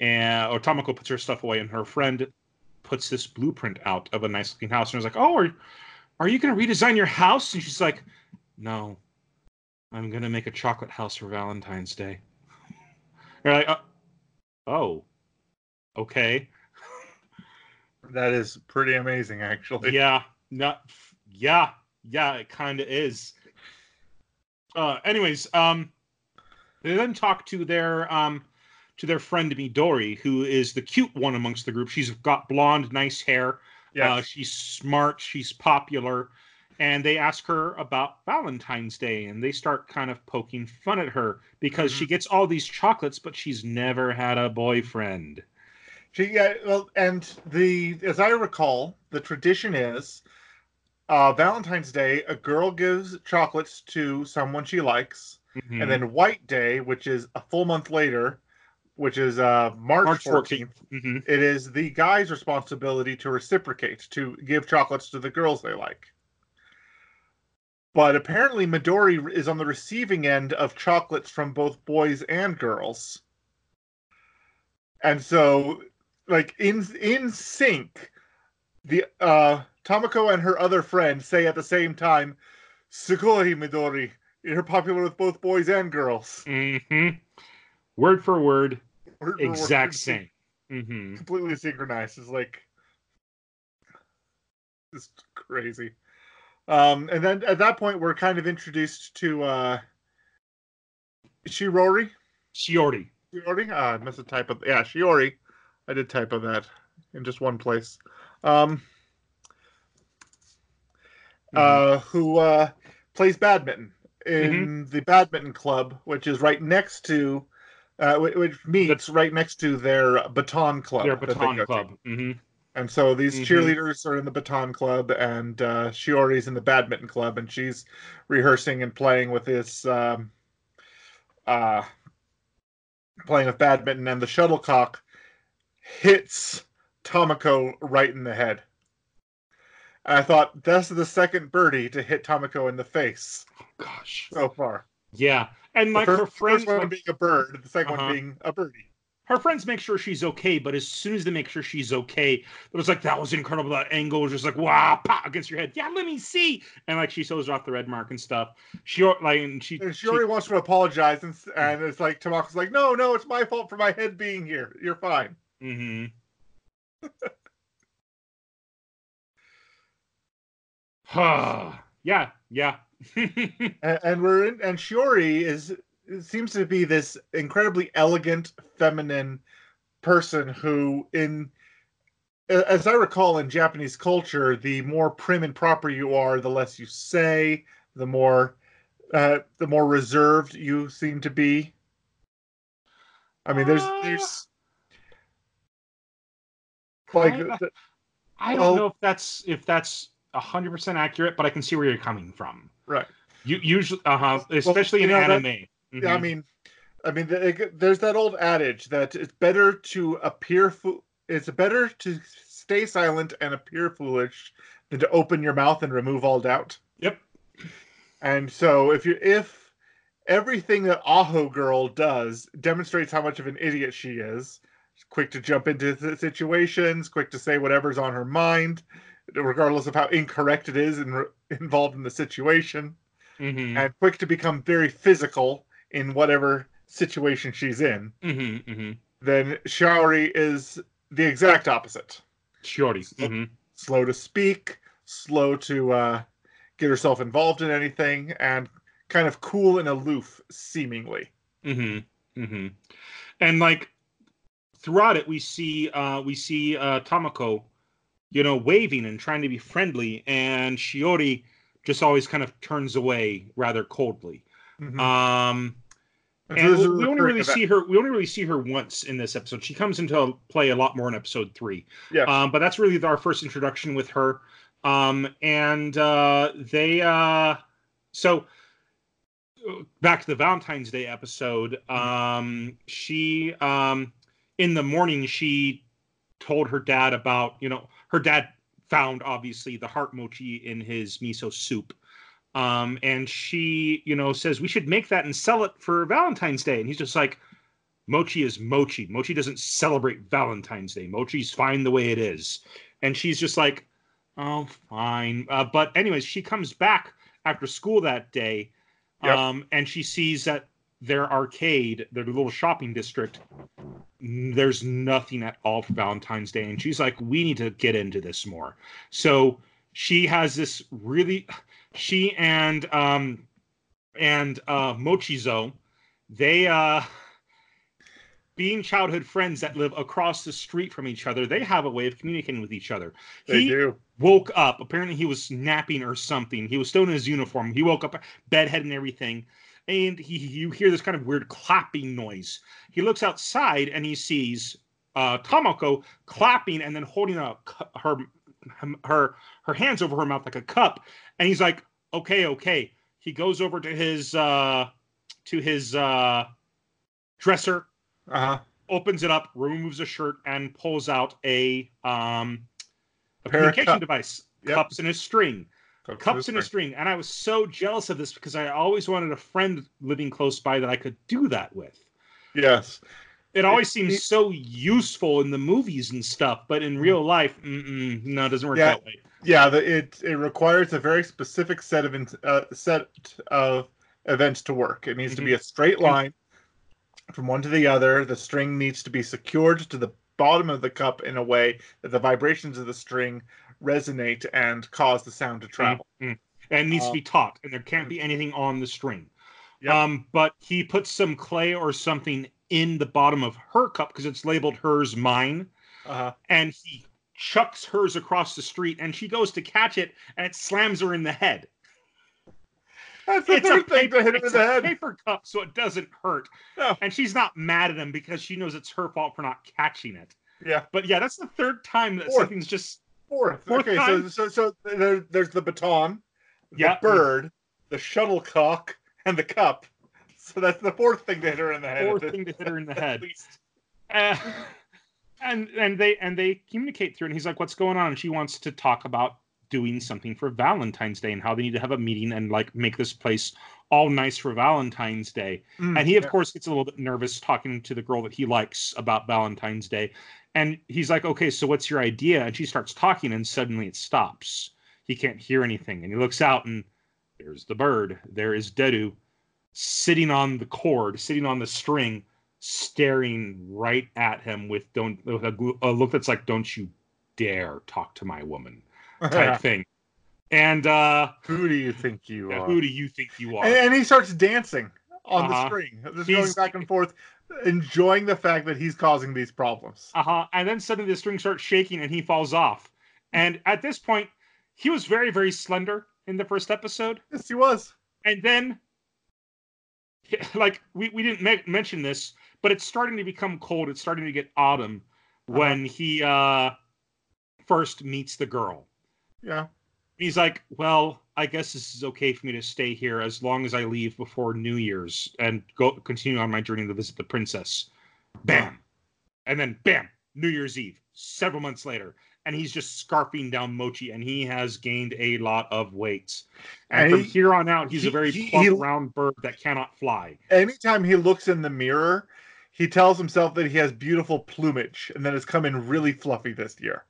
and or Tamako puts her stuff away, and her friend puts this blueprint out of a nice looking house. And I was like, oh, are, are you going to redesign your house? And she's like, no, I'm going to make a chocolate house for Valentine's Day. You're like, uh, oh, okay. That is pretty amazing, actually. yeah, not, yeah, yeah, it kind of is. Uh, anyways, um, they then talk to their um, to their friend Midori, who is the cute one amongst the group. She's got blonde, nice hair. Yes. Uh, she's smart. She's popular. And they ask her about Valentine's Day, and they start kind of poking fun at her because she gets all these chocolates, but she's never had a boyfriend. She yeah, well, and the as I recall, the tradition is uh, Valentine's Day, a girl gives chocolates to someone she likes, Mhm. and then White Day, which is a full month later, which is uh, March March 14th, 14th. Mhm. it is the guy's responsibility to reciprocate, to give chocolates to the girls they like. But apparently, Midori is on the receiving end of chocolates from both boys and girls. And so, like in in sync, the uh Tamako and her other friend say at the same time, "Sugoi Midori, you're popular with both boys and girls." Mhm. Word for word, Exact same. hmm completely synchronized. It's like it's crazy. Um, and then at that point, we're kind of introduced to uh, Shirori. Shiori. Shiori. Ah, I must have typed. Of, yeah, Shiori. I did type of that in just one place. Um, uh, who uh, plays badminton in the badminton club, which is right next to, uh, whi- which meets right next to their baton club. Their baton club. hmm And so these Mhm. cheerleaders are in the baton club, and uh, Shiori's in the badminton club, and she's rehearsing and playing with this, um, uh, playing with badminton, and the shuttlecock hits Tamako right in the head. And I thought that's the second birdie to hit Tamako in the face Oh, Gosh. so far. Yeah. And like the her friends first one like, being a bird, the 2nd Uh-huh. one being a birdie. her friends make sure she's okay, but as soon as they make sure she's okay, it was like that was incredible. That angle was just like wow, pop against your head. Yeah, let me see. And like she shows off the red mark and stuff. She like and she, And she already wants to apologize, and, and it's like Tamako's like, no, no, it's my fault for my head being here. You're fine. hmm (laughs) (sighs) yeah, yeah. (laughs) and, and we're in, and Shiori is seems to be this incredibly elegant, feminine person who, in as I recall in Japanese culture, the more prim and proper you are, the less you say, the more uh, the more reserved you seem to be. I mean, there's Uh, there's like Kinda. I don't Well- know if that's if that's hundred percent accurate, but I can see where you're coming from. Right. You usually, uh huh, especially you in know, that- anime. Yeah, I Mhm. mean, I mean, there's that old adage that it's better to appear fool. It's better to stay silent and appear foolish than to open your mouth and remove all doubt. Yep. And so, if you if everything that Aho Girl does demonstrates how much of an idiot she is, quick to jump into situations, quick to say whatever's on her mind, regardless of how incorrect it is and involved in the situation Mhm, and quick to become very physical in whatever situation she's in, mhm, mhm. then Shaori is the exact opposite. Shiori. Mhm. Slow to speak, slow to uh, get herself involved in anything, and kind of cool and aloof, seemingly. Mm-hmm. Mm-hmm. And like throughout it, we see uh we see uh Tamako, you know, waving and trying to be friendly, and Shiori just always kind of turns away rather coldly. Mhm. Um And and so this is we, we only really event. see her we only really see her once in this episode. She comes into play a lot more in episode three. Yes. Um, but that's really our first introduction with her. Um, and uh, they uh, so back to the Valentine's Day episode. Um, she um, in the morning she told her dad about you know her dad found obviously the heart mochi in his miso soup. Um, and she, you know, says we should make that and sell it for Valentine's Day. And he's just like, Mochi is mochi. Mochi doesn't celebrate Valentine's Day. Mochi's fine the way it is. And she's just like, oh, fine. Uh, but anyways, she comes back after school that day, Yep. um, and she sees that their arcade, their little shopping district, there's nothing at all for Valentine's Day. And she's like, we need to get into this more. So she has this really, she and um, and uh, Mochizo, they uh being childhood friends that live across the street from each other, they have a way of communicating with each other. they he do. woke up. Apparently, he was napping or something. He was still in his uniform. He woke up, bedhead and everything, and he you hear this kind of weird clapping noise. He looks outside and he sees uh, Tamako clapping and then holding a her her her hands over her mouth like a cup, and he's like, "Okay, okay." He goes over to his uh, to his uh, dresser Uh-huh. opens it up, removes a shirt, and pulls out a um a communication cup- device, Yep. cups in a string, Cups cups in a string. And I was so jealous of this because I always wanted a friend living close by that I could do that with. Yes. It always it- seems so useful in the movies and stuff, but in real life, no, it doesn't work Yeah. that way. Yeah, the, it it requires a very specific set of in- uh, set of events to work. It needs to be a straight line from one to the other. The string needs to be secured to the bottom of the cup in a way that the vibrations of the string resonate and cause the sound to travel. Mm. And it needs Um, to be taught, and there can't be anything on the string. Yep. Um, but he puts some clay or something in the bottom of her cup because it's labeled hers, mine, Uh-huh. and he chucks hers across the street, and she goes to catch it, and it slams her in the head. That's the it's a third thing paper, to hit him in it's the a head. paper cup, so it doesn't hurt. No. And she's not mad at him because she knows it's her fault for not catching it. Yeah. But yeah, that's the third time that something's just Fourth. Fourth okay, time? so so so there, there's the baton, the Yeah. bird, the shuttlecock, and the cup. So that's the fourth thing to hit her in the head. fourth thing to hit her in the (laughs) head. Uh, and and they and they communicate through, and he's like, "What's going on?" And she wants to talk about doing something for Valentine's Day and how they need to have a meeting and like make this place all nice for Valentine's Day. Mm, And he, of yeah. course, gets a little bit nervous talking to the girl that he likes about Valentine's Day. And he's like, okay, so what's your idea? And she starts talking, and suddenly it stops. He can't hear anything. And he looks out, and there's the bird. There is Dera sitting on the cord, sitting on the string, staring right at him with don't with a, a look that's like, "Don't you dare talk to my woman," (laughs) type thing. And uh, Who do you think you are? who do you think you are? and, and he starts dancing on the Uh-huh. string, just He's- going back and forth, enjoying the fact that he's causing these problems. Uh huh. And then suddenly the string starts shaking and he falls off. And at this point, he was very, very slender in the first episode. Yes, he was. And then, (laughs) like, we, we didn't me- mention this, but it's starting to become cold. It's starting to get autumn when he uh, first meets the girl. Yeah. He's like, Well, I guess this is okay for me to stay here as long as I leave before New Year's and go continue on my journey to visit the princess. Bam. And then bam, New Year's Eve, several months later. And he's just scarfing down Mochi and he has gained a lot of weight. And, And from he- here on out, he's he- a very he- plump, round bird that cannot fly. Anytime he looks in the mirror, he tells himself that he has beautiful plumage and that it's come in really fluffy this year.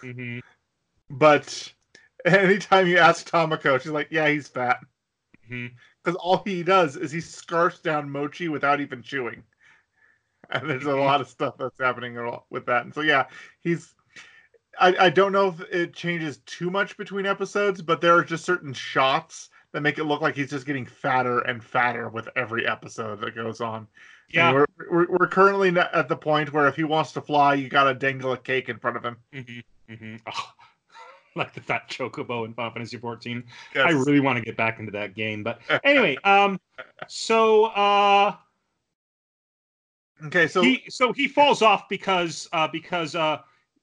hmm But (laughs) anytime you ask Tamako, she's like, "Yeah, he's fat." Because all he does is he scarfs down Mochi without even chewing. (laughs) And there's a lot of stuff that's happening with that. And so yeah, he's I, I don't know if it changes too much between episodes, but there are just certain shots that make it look like he's just getting fatter and fatter with every episode that goes on. Yeah. we're, we're we're currently at the point where if he wants to fly, you gotta dangle a cake in front of him. hmm hmm Oh, (laughs) like the fat chocobo in Final Fantasy 14. Yes. I really want to get back into that game. But (laughs) anyway, um, so uh, okay, so he so he falls off because uh because uh,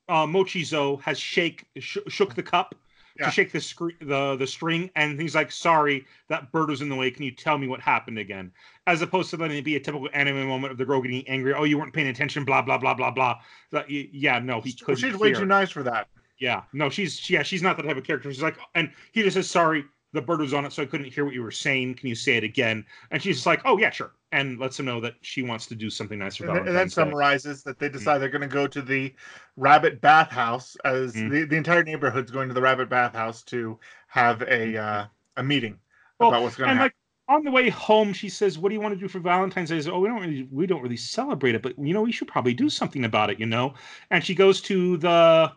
uh Mochizo has shake sh- shook the cup Yeah. to shake the screen the the string, and he's like, "Sorry, that bird was in the way. Can you tell me what happened again?" As opposed to letting it be a typical anime moment of the girl getting angry. Oh, you weren't paying attention. Blah blah blah blah blah. Like, yeah, no, he couldn't. she's way hear. too nice for that. Yeah, no, she's yeah, she's not the type of character. She's like, and he just says, "Sorry, the bird was on it, so I couldn't hear what you were saying. Can you say it again?" And she's just like, "Oh yeah, sure," and lets him know that she wants to do something nice for and, and then Valentine's summarizes that they decide they're going to go to the rabbit bathhouse as Mm. the, the entire neighborhood's going to the rabbit bathhouse to have a uh, a meeting Well, about what's going to and happen. like on the way home, she says, "What do you want to do for Valentine's Day?" I said, "Oh, we don't really, we don't really celebrate it, but you know, we should probably do something about it, you know." And she goes to the,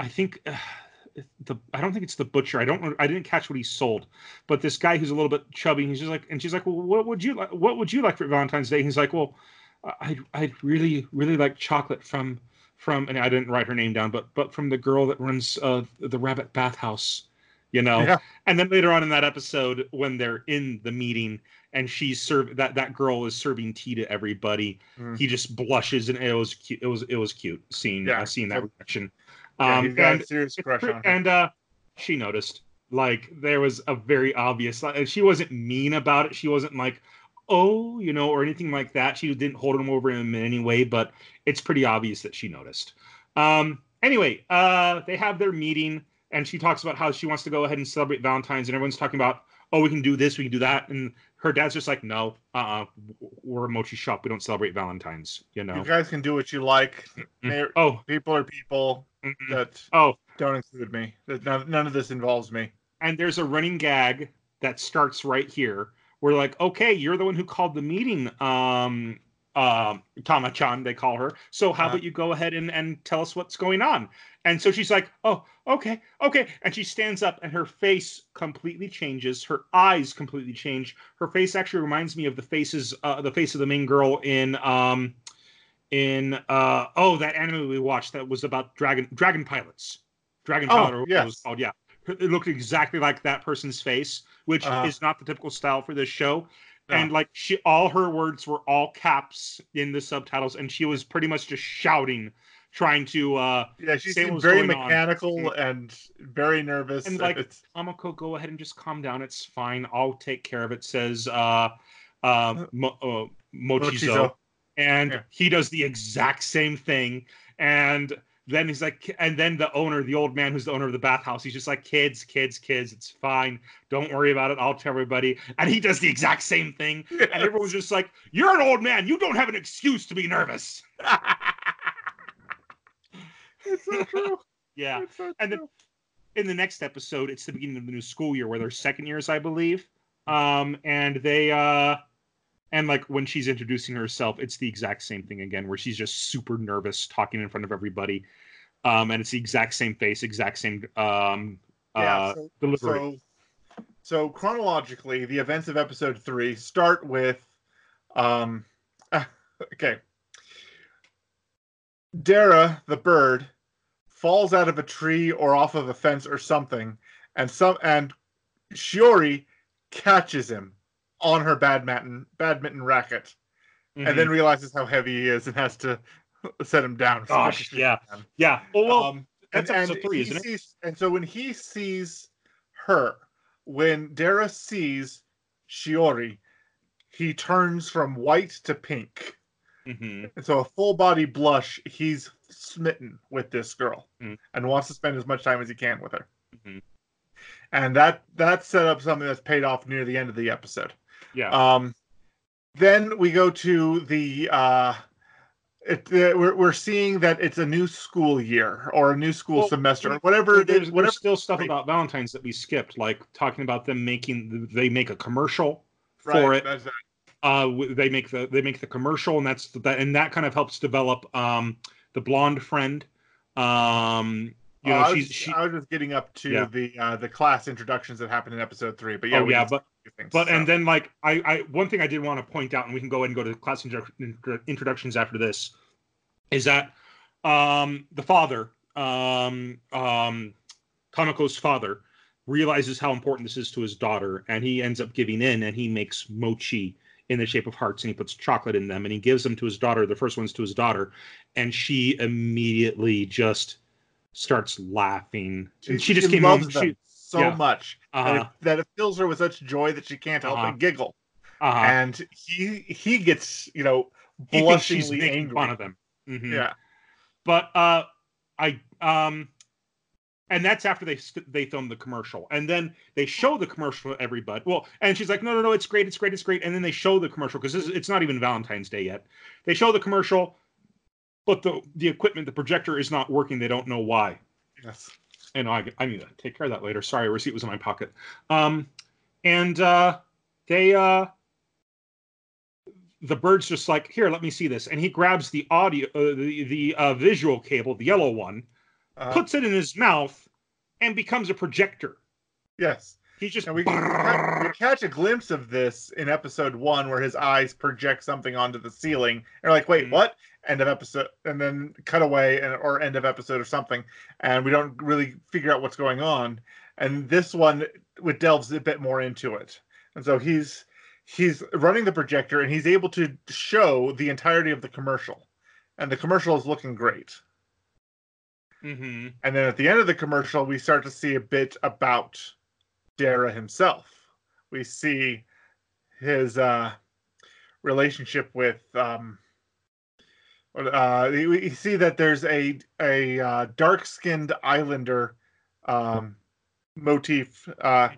I think, (sighs) uh, the I don't think it's the butcher. I don't, I didn't catch what he sold, but this guy who's a little bit chubby. He's just like, and she's like, "Well, what would you like? What would you like for Valentine's Day?" He's like, "Well, I, I'd really, really like chocolate from." From and I didn't write her name down, but but from the girl that runs uh, the Rabbit Bathhouse, you know. Yeah. And then later on in that episode, when they're in the meeting and she's serve that that girl is serving tea to everybody, Mm. he just blushes and it was cute. It was it was cute seeing Yeah. uh, seeing that reaction. Yeah, Um, he's got and a serious crush on her. and uh, she noticed. Like there was a very obvious. Like, she wasn't mean about it. She wasn't like, oh, you know, or anything like that. She didn't hold him over him in any way. But it's pretty obvious that she noticed. Um, anyway, uh, they have their meeting, and she talks about how she wants to go ahead and celebrate Valentine's, and everyone's talking about, oh, we can do this, we can do that, and her dad's just like, no, uh, uh we're a mochi shop, we don't celebrate Valentine's, you know. You guys can do what you like. They- Oh, People are people that oh, don't include me. None, none of this involves me. and there's a running gag that starts right here. We're like, okay, you're the one who called the meeting, um, um, Tama-chan, they call her. So how Uh-huh. about you go ahead and, and tell us what's going on? And so she's like, oh, okay, okay. And she stands up and her face completely changes. Her eyes completely change. Her face actually reminds me of the faces, uh, the face of the main girl in, um, in, uh, oh, that anime we watched that was about dragon, dragon pilots. Dragon Oh, Pilot, or what it yes. was called, yeah. It looked exactly like that person's face, which Uh-huh. is not the typical style for this show. No. And like she, all her words were all caps in the subtitles, and she was pretty much just shouting, trying to uh Yeah, she seemed was very going on. mechanical and very nervous. And, like, it's, Tamako, go ahead and just calm down. It's fine. I'll take care of it. Says uh, uh, Mo- uh Mochizo. Mochizo. And Yeah. he does the exact same thing. And then he's like, and then the owner, the old man who's the owner of the bathhouse, he's just like, kids, kids, kids, it's fine. Don't worry about it. I'll tell everybody. And he does the exact same thing. And everyone's just like, you're an old man. You don't have an excuse to be nervous. it's so true. (laughs) Yeah. So And then- in the next episode, it's the beginning of the new school year where they're second years, I believe. Um, and they uh and like when she's introducing herself, it's the exact same thing again, where she's just super nervous talking in front of everybody. Um, and it's the exact same face, exact same um yeah. uh so, delivery. so, so chronologically, the events of episode three start with, um, (laughs) okay. Dera the bird falls out of a tree or off of a fence or something, and some and Shiori catches him on her badminton badminton racket, and then realizes how heavy he is and has to (laughs) set him down. (laughs) Gosh, yeah. shoot him. yeah. Oh well, Um, that's and, episode three, isn't it? And so when he sees her, when Dera sees Shiori, he turns from white to pink. mhm. And so a full body blush, he's smitten with this girl Mm. and wants to spend as much time as he can with her. Mhm. And that that set up something that's paid off near the end of the episode. Yeah. Um, then we go to the uh, it, uh, we're we're seeing that it's a new school year or a new school Well, semester, or whatever there's, is, whatever. there's still stuff about Valentine's that we skipped, like talking about them making they make a commercial for right, it. uh they make the they make the commercial and that's that and that kind of helps develop um the blonde friend um you Oh, know I, was, she I was just getting up to Yeah. the uh, the class introductions that happened in episode three, but yeah, oh yeah but things, but and then like i i one thing i did want to point out and we can go ahead and go to the class intro- intro- introductions after this is that um the father um um Tamako's father realizes how important this is to his daughter and he ends up giving in and he makes mochi in the shape of hearts and he puts chocolate in them and he gives them to his daughter the first one's to his daughter and she immediately just starts laughing. And she, just came loves them she, so yeah. much that, uh, it, that it fills her with such joy that she can't help Uh-huh. but giggle, uh, and he he gets you know blushingly making angry. fun of them Mhm. Yeah, but uh i um and that's after they they film the commercial. And then they show the commercial to everybody well and she's like no no no it's great it's great it's great. And then they show the commercial because it's not even valentine's day yet. They show the commercial but the the equipment the projector is not working. They don't know why. Yes. and I, I need to take care of that later. Sorry receipt was in my pocket. Um and uh they uh the bird's just like here let me see this. And he grabs the audio uh, the the uh, visual cable the yellow one Uh, puts it in his mouth and becomes a projector. Yes. He's just And we, catch, we catch a glimpse of this in episode one where his eyes project something onto the ceiling. And you're like, wait, Mhm. what? End of episode. And then cut away and, or end of episode or something. And we don't really figure out what's going on. And this one it delves a bit more into it. And so he's he's running the projector and he's able to show the entirety of the commercial. And the commercial is looking great. hmm And then at the end of the commercial, we start to see a bit about Dera himself. We see his uh, relationship with. Um, uh, see that there's a a uh, dark skinned islander um, motif uh,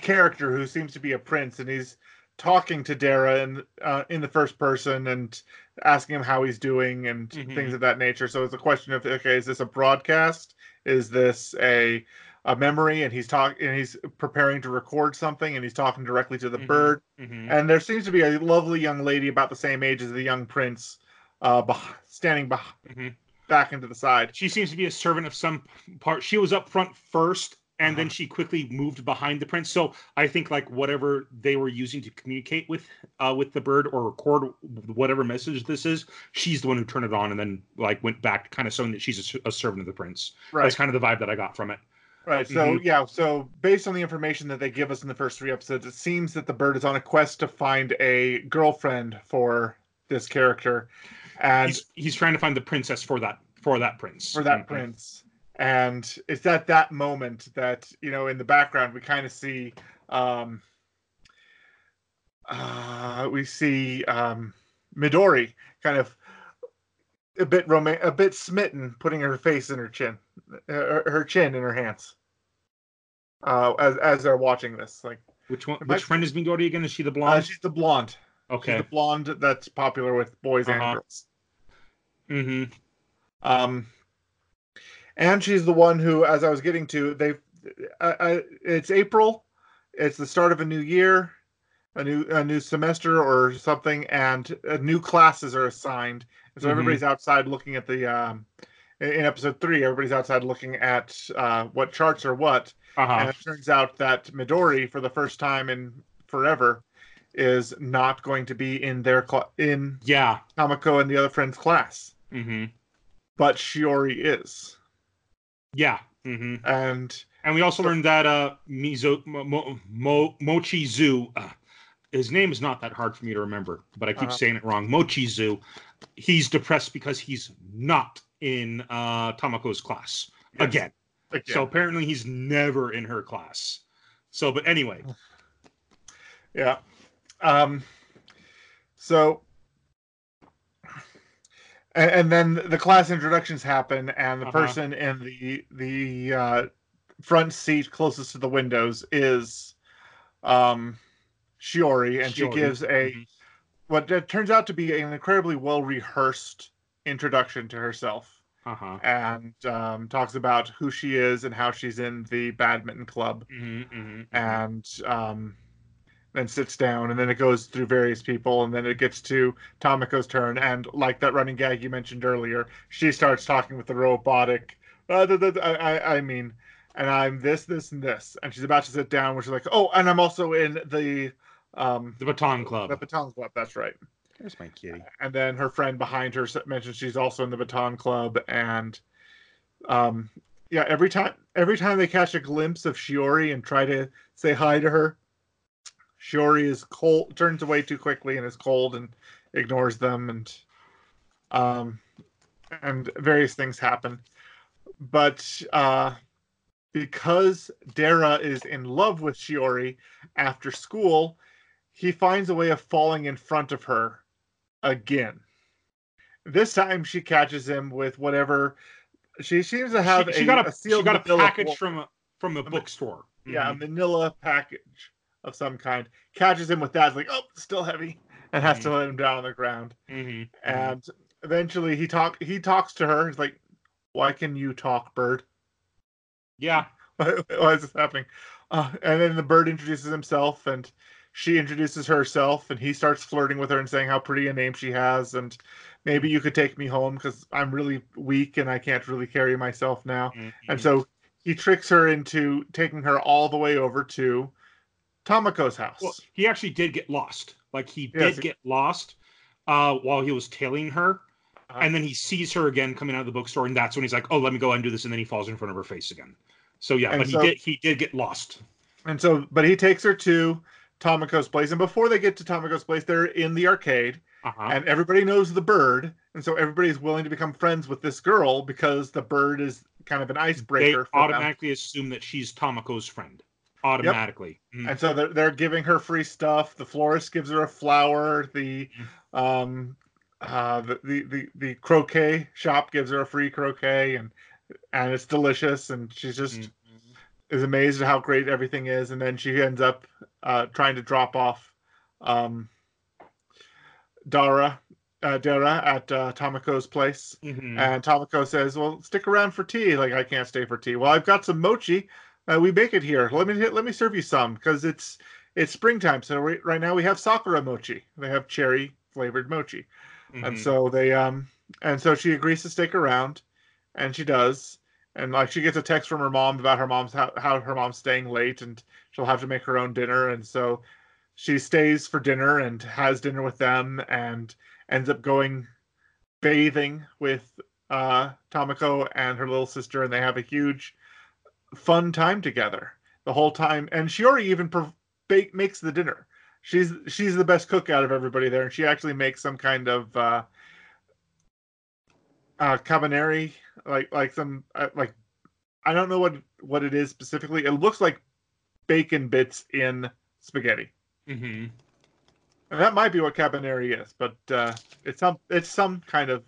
character who seems to be a prince, and he's talking to Dera in uh, in the first person and asking him how he's doing and Mhm. things of that nature. So it's a question of okay, is this a broadcast? Is this a a memory? And he's talking and he's preparing to record something, and he's talking directly to the Mhm. bird. hmm And there seems to be a lovely young lady about the same age as the young prince, uh, beh- standing Mhm. back into the side. she seems to be a servant of some part she was up front first and then Uh-huh. she quickly moved behind the prince so i think like whatever they were using to communicate with uh with the bird or record whatever message this is she's the one who turned it on and then like went back kind of showing that she's a servant of the prince Right. that's kind of the vibe that i got from it Right. So Mhm. yeah. So based on the information that they give us in the first three episodes, it seems that the bird is on a quest to find a girlfriend for this character, and he's, he's trying to find the princess for that for that prince for that Mhm. prince. And it's at that moment that you know, in the background, we kind of see, um, uh, we see um, Midori kind of a bit roman- a bit smitten, putting her face in her chin, her, her chin in her hands. Uh, as as they're watching this, like Which one? Which friend is Midori again? Is she the uh, blonde? she's the blonde. She's okay. the blonde that's popular with boys Uh-huh. and girls. Mm-hmm. Um, and she's the one who, as I was getting to, they, I, I, it's April, it's the start of a new year, a new a new semester or something, and uh, new classes are assigned. And so Mhm. everybody's outside looking at the. Um, in episode three, everybody's outside looking at uh, what charts are what, and Uh-huh. it turns out that Midori, for the first time in forever, is not going to be in their cl- in Yeah. Tamako and the other friend's class, Mm-hmm. but Shiori is. Yeah. Mm-hmm. and And we also learned that uh Mizo Mo, Mo, Mochizu, uh, his name is not that hard for me to remember, but I keep Uh-huh. saying it wrong. Mochizu, he's depressed because he's not in uh Tamako's class Yes. again. again, So apparently he's never in her class. So, but anyway, yeah um so and, and then the class introductions happen and the Uh-huh. person in the the uh front seat closest to the windows is um shiori and Shiori. she gives a Mhm. What it turns out to be an incredibly well rehearsed introduction to herself uh-huh. and um, talks about who she is and how she's in the badminton club Mhm, mhm, and um, then sits down and then it goes through various people and then it gets to Tamako's turn and like that running gag you mentioned earlier she starts talking with the robotic uh, the, the, I, I- I mean and I'm this this and this and she's about to sit down where she's like oh and I'm also in the um The Baton Club. the baton club that's right There's my kitty. and then her friend behind her s- mentions she's also in the baton club and um yeah every time every time they catch a glimpse of shiori and try to say hi to her shiori is cold turns away too quickly and is cold and ignores them and um and various things happen but uh because Dera is in love with Shiori after school, he finds a way of falling in front of her again. This time she catches him with whatever she seems to have. she, she a, got a, she sealed got a package from a from a bookstore. yeah, a Mhm. manila package of some kind. Catches him with that, like, oh, still heavy, and has to let him down on the ground. Mhm, mhm. And eventually he talk he talks to her. He's like, Why can you talk, bird? yeah, (laughs) Why is this happening? Uh, and then the bird introduces himself, and she introduces herself, and he starts flirting with her and saying how pretty a name she has, and maybe you could take me home because I'm really weak and I can't really carry myself now. mhm. And so he tricks her into taking her all the way over to Tamako's house. Well, he actually did get lost. Like he Yes, did he- get lost uh, while he was tailing her, Uh-huh. and then he sees her again coming out of the bookstore, and that's when he's like, "Oh, let me go and do this," and then he falls in front of her face again. So yeah, And but so- he did he did get lost. And so, but he takes her to Tamako's place, and before they get to Tamako's place, they're in the arcade, Uh-huh. and everybody knows the bird, and so everybody's willing to become friends with this girl because the bird is kind of an they icebreaker them. automatically assume that she's Tamako's friend. Automatically. Mhm. And so they're, they're giving her free stuff. The florist gives her a flower. The um uh the, the the the croquette shop gives her a free croquette and and it's delicious and she's just Mhm. Is amazed at how great everything is and then she ends up uh trying to drop off um Dera uh, Dera at uh, Tamako's place Mhm. and Tamako says, "Well, stick around for tea." Like I can't stay for tea. Well, I've got some mochi. Uh, we make it here. Let me let me serve you some because it's it's springtime. So we, right now we have sakura mochi. They have cherry flavored mochi, and Mhm. so they um and so she agrees to stick around, and she does. And like she gets a text from her mom about her mom's how, how her mom's staying late, and she'll have to make her own dinner. And so she stays for dinner and has dinner with them, and ends up going bathing with uh, Tamako and her little sister, and they have a huge, fun time together the whole time. And Shiori even per- bake, makes the dinner. She's she's the best cook out of everybody there, and she actually makes some kind of uh, uh, cabaneri, like like some uh, like I don't know what what it is specifically. It looks like bacon bits in spaghetti. Mm-hmm. And that might be what cabaneri is, but uh, it's some it's some kind of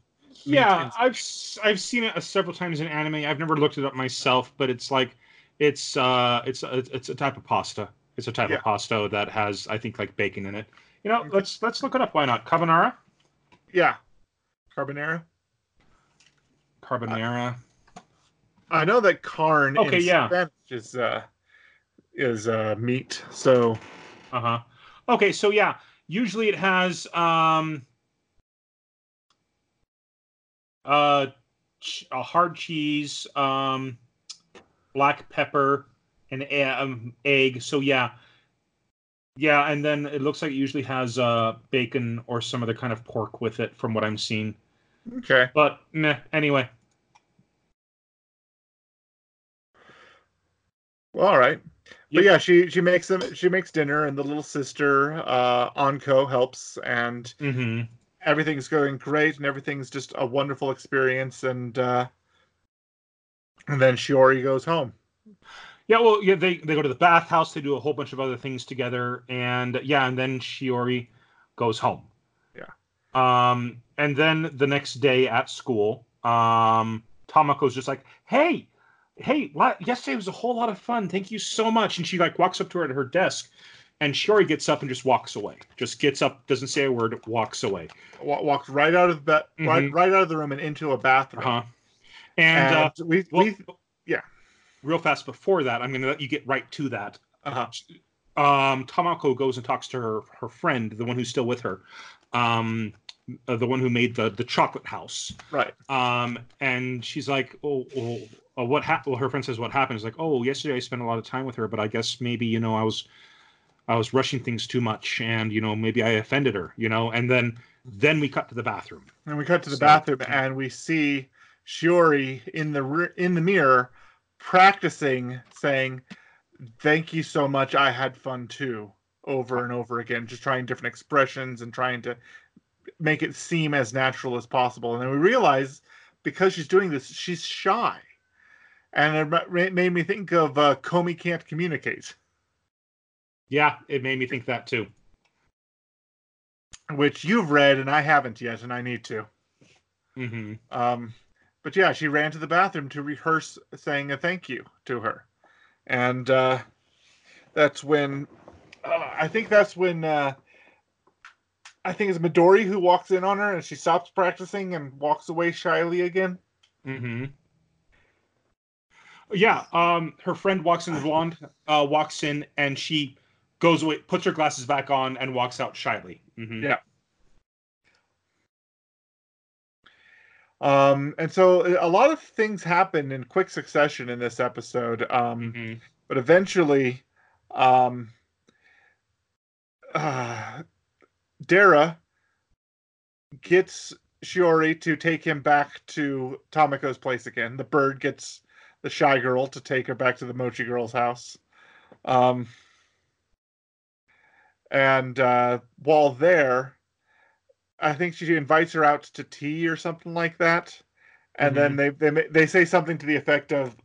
Yeah, I've I've seen it several times in anime. I've never looked it up myself, but it's like it's uh it's a, it's a type of pasta. It's a type Yeah. of pasta that has I think like bacon in it. You know, let's let's look it up. Why not? Carbonara, yeah carbonara. Carbonara. I know that carn Okay, yeah. Spanish is uh, is uh, meat. So Uh huh. Okay, so yeah, usually it has um uh a hard cheese, um black pepper, and um, egg. So yeah, yeah, and then it looks like it usually has uh bacon or some other kind of pork with it, from what I'm seeing. Okay, But meh, anyway. well, all right. Yep. But yeah, she she makes them. She makes dinner, and the little sister uh, Anko helps, and Mm-hmm. everything's going great, and everything's just a wonderful experience. And uh, and then Shiori goes home. Yeah, well, yeah, they they go to the bathhouse. They do a whole bunch of other things together, and yeah, and then Shiori goes home. Um, and then the next day at school, um, Tamako's just like, "Hey, hey, yesterday was a whole lot of fun. Thank you so much." And she like walks up to her at her desk, and Shiori gets up and just walks away. Just gets up, doesn't say a word, walks away. Walks right out of the right Mhm. right out of the room and into a bathroom. Uh huh. And, uh, we well, we yeah. real fast before that, I'm going to let you get right to that. uh um, Tamako goes and talks to her her friend, the one who's still with her, um, uh, the one who made the the chocolate house. right. Um, and she's like, "Oh, oh, oh what happened?" Well, her friend says, "What happened?" It's like, "Oh, yesterday I spent a lot of time with her, but I guess maybe you know I was I was rushing things too much, and you know maybe I offended her, you know." And then then we cut to the bathroom. And we cut to the So- bathroom and we see Shiori in the re- in the mirror practicing saying, "Thank you so much. I had fun too." Over and over again, just trying different expressions and trying to make it seem as natural as possible. And then we realize because she's doing this, she's shy, and it made me think of uh, Komi can't communicate, Yeah, it made me think that too. which you've read and I haven't yet, and I need to. hmm Um, but yeah, she ran to the bathroom to rehearse saying a thank you to her, and uh, that's when uh, I think that's when uh, I think it's Midori who walks in on her, and she stops practicing and walks away shyly again. hmm Yeah, um, her friend walks in, the blonde uh, walks in, and she goes away, puts her glasses back on, and walks out shyly. hmm Yeah. Um, and so a lot of things happen in quick succession in this episode. Um, hmm but eventually um uh, (sighs) Dera gets Shiori to take him back to Tamako's place again. The bird gets the shy girl to take her back to the Mochi girl's house. Um and uh while there I think she invites her out to tea or something like that. And then they they they say something to the effect of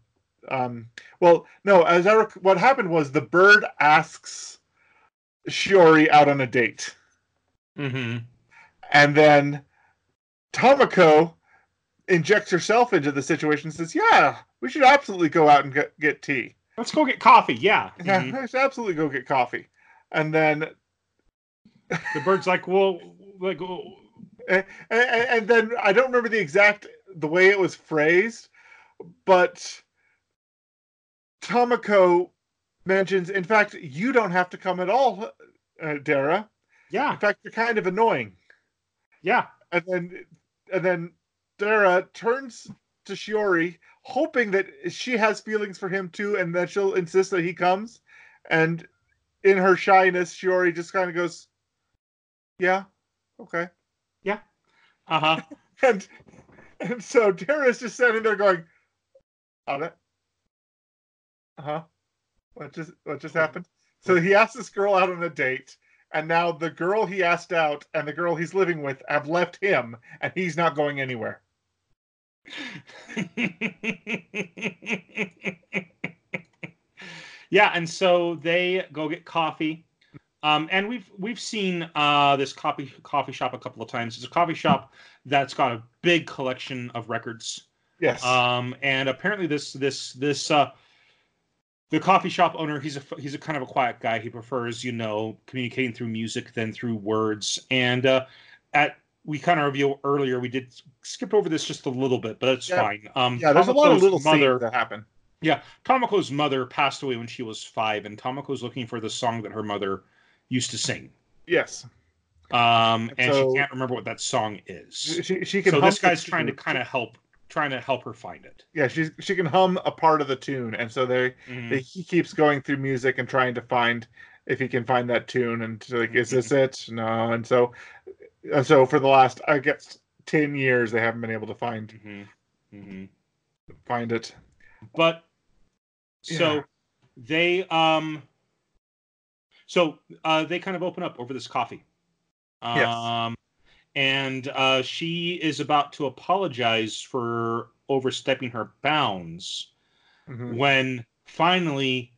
um well no as i rec- what happened was the bird asks shiori out on a date hmm and then tamako injects herself into the situation and says yeah we should absolutely go out and get, get tea Let's go get coffee. Yeah. yeah Mhm. we should absolutely go get coffee and then (laughs) The bird's like, well, like, oh, and, and then i don't remember the exact the way it was phrased but tamako mentions in fact you don't have to come at all uh, dera yeah, In fact, you're kind of annoying. yeah. And then, and then Dera turns to Shiori, hoping that she has feelings for him too, and that she'll insist that he comes. And in her shyness, Shiori just kind of goes, "Yeah, okay." Yeah, uh huh. (laughs) And and so Dera's just standing there going, "On it, uh huh." What just what just happened? So he asked this girl out on a date, and now the girl he asked out and the girl he's living with have left him, and he's not going anywhere. (laughs) yeah, and so they go get coffee. Um, and we've we've seen uh, this coffee coffee shop a couple of times. It's a coffee shop that's got a big collection of records. Yes. Um, and apparently this this this uh, the coffee shop owner he's a he's a kind of a quiet guy. He prefers you know communicating through music than through words. And uh, at we kind of revealed earlier we did skip over this just a little bit, but it's Yeah. fine. Um, yeah, there's a lot of little mother. scenes that happen. Yeah, Tamako's mother passed away when she was five, and Tamako's looking for the song that her mother used to sing. Yes. Um, and So- she can't remember what that song is. She she can So this guy's trying to kind of help, trying to help her find it. Yeah, she's she can hum a part of the tune, and so they Mhm. they- he keeps going through music and trying to find if he can find that tune and so, like is this it no and so and so for the last i guess 10 years they haven't been able to find Mhm. Mhm. find it But so Yeah. they um, so uh, they kind of open up over this coffee. Yes. And uh, she is about to apologize for overstepping her bounds. Mhm. when finally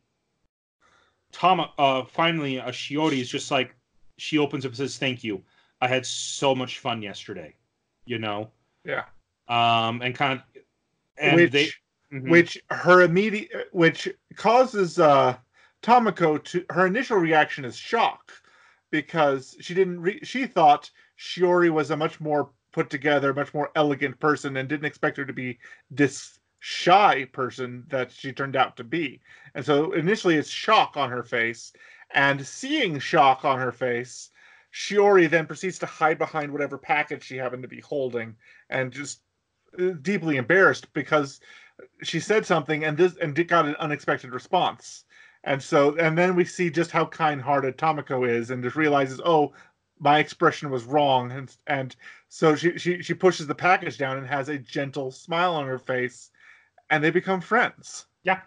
Tom uh finally uh, Shiori is just like she opens up and says thank you. I had so much fun yesterday, you know. yeah Um and kind of and which they Mhm. which her immediate which causes uh tamako to her initial reaction is shock because she didn't re- she thought shiori was a much more put together much more elegant person and didn't expect her to be this shy person that she turned out to be. And so initially it's shock on her face and seeing shock on her face shiori then proceeds to hide behind whatever package she happened to be holding and just uh, deeply embarrassed because she said something and this and got an unexpected response. And so and then we see just how kind-hearted tamako is and just realizes oh my expression was wrong and and so she she, she pushes the package down and has a gentle smile on her face and they become friends yeah.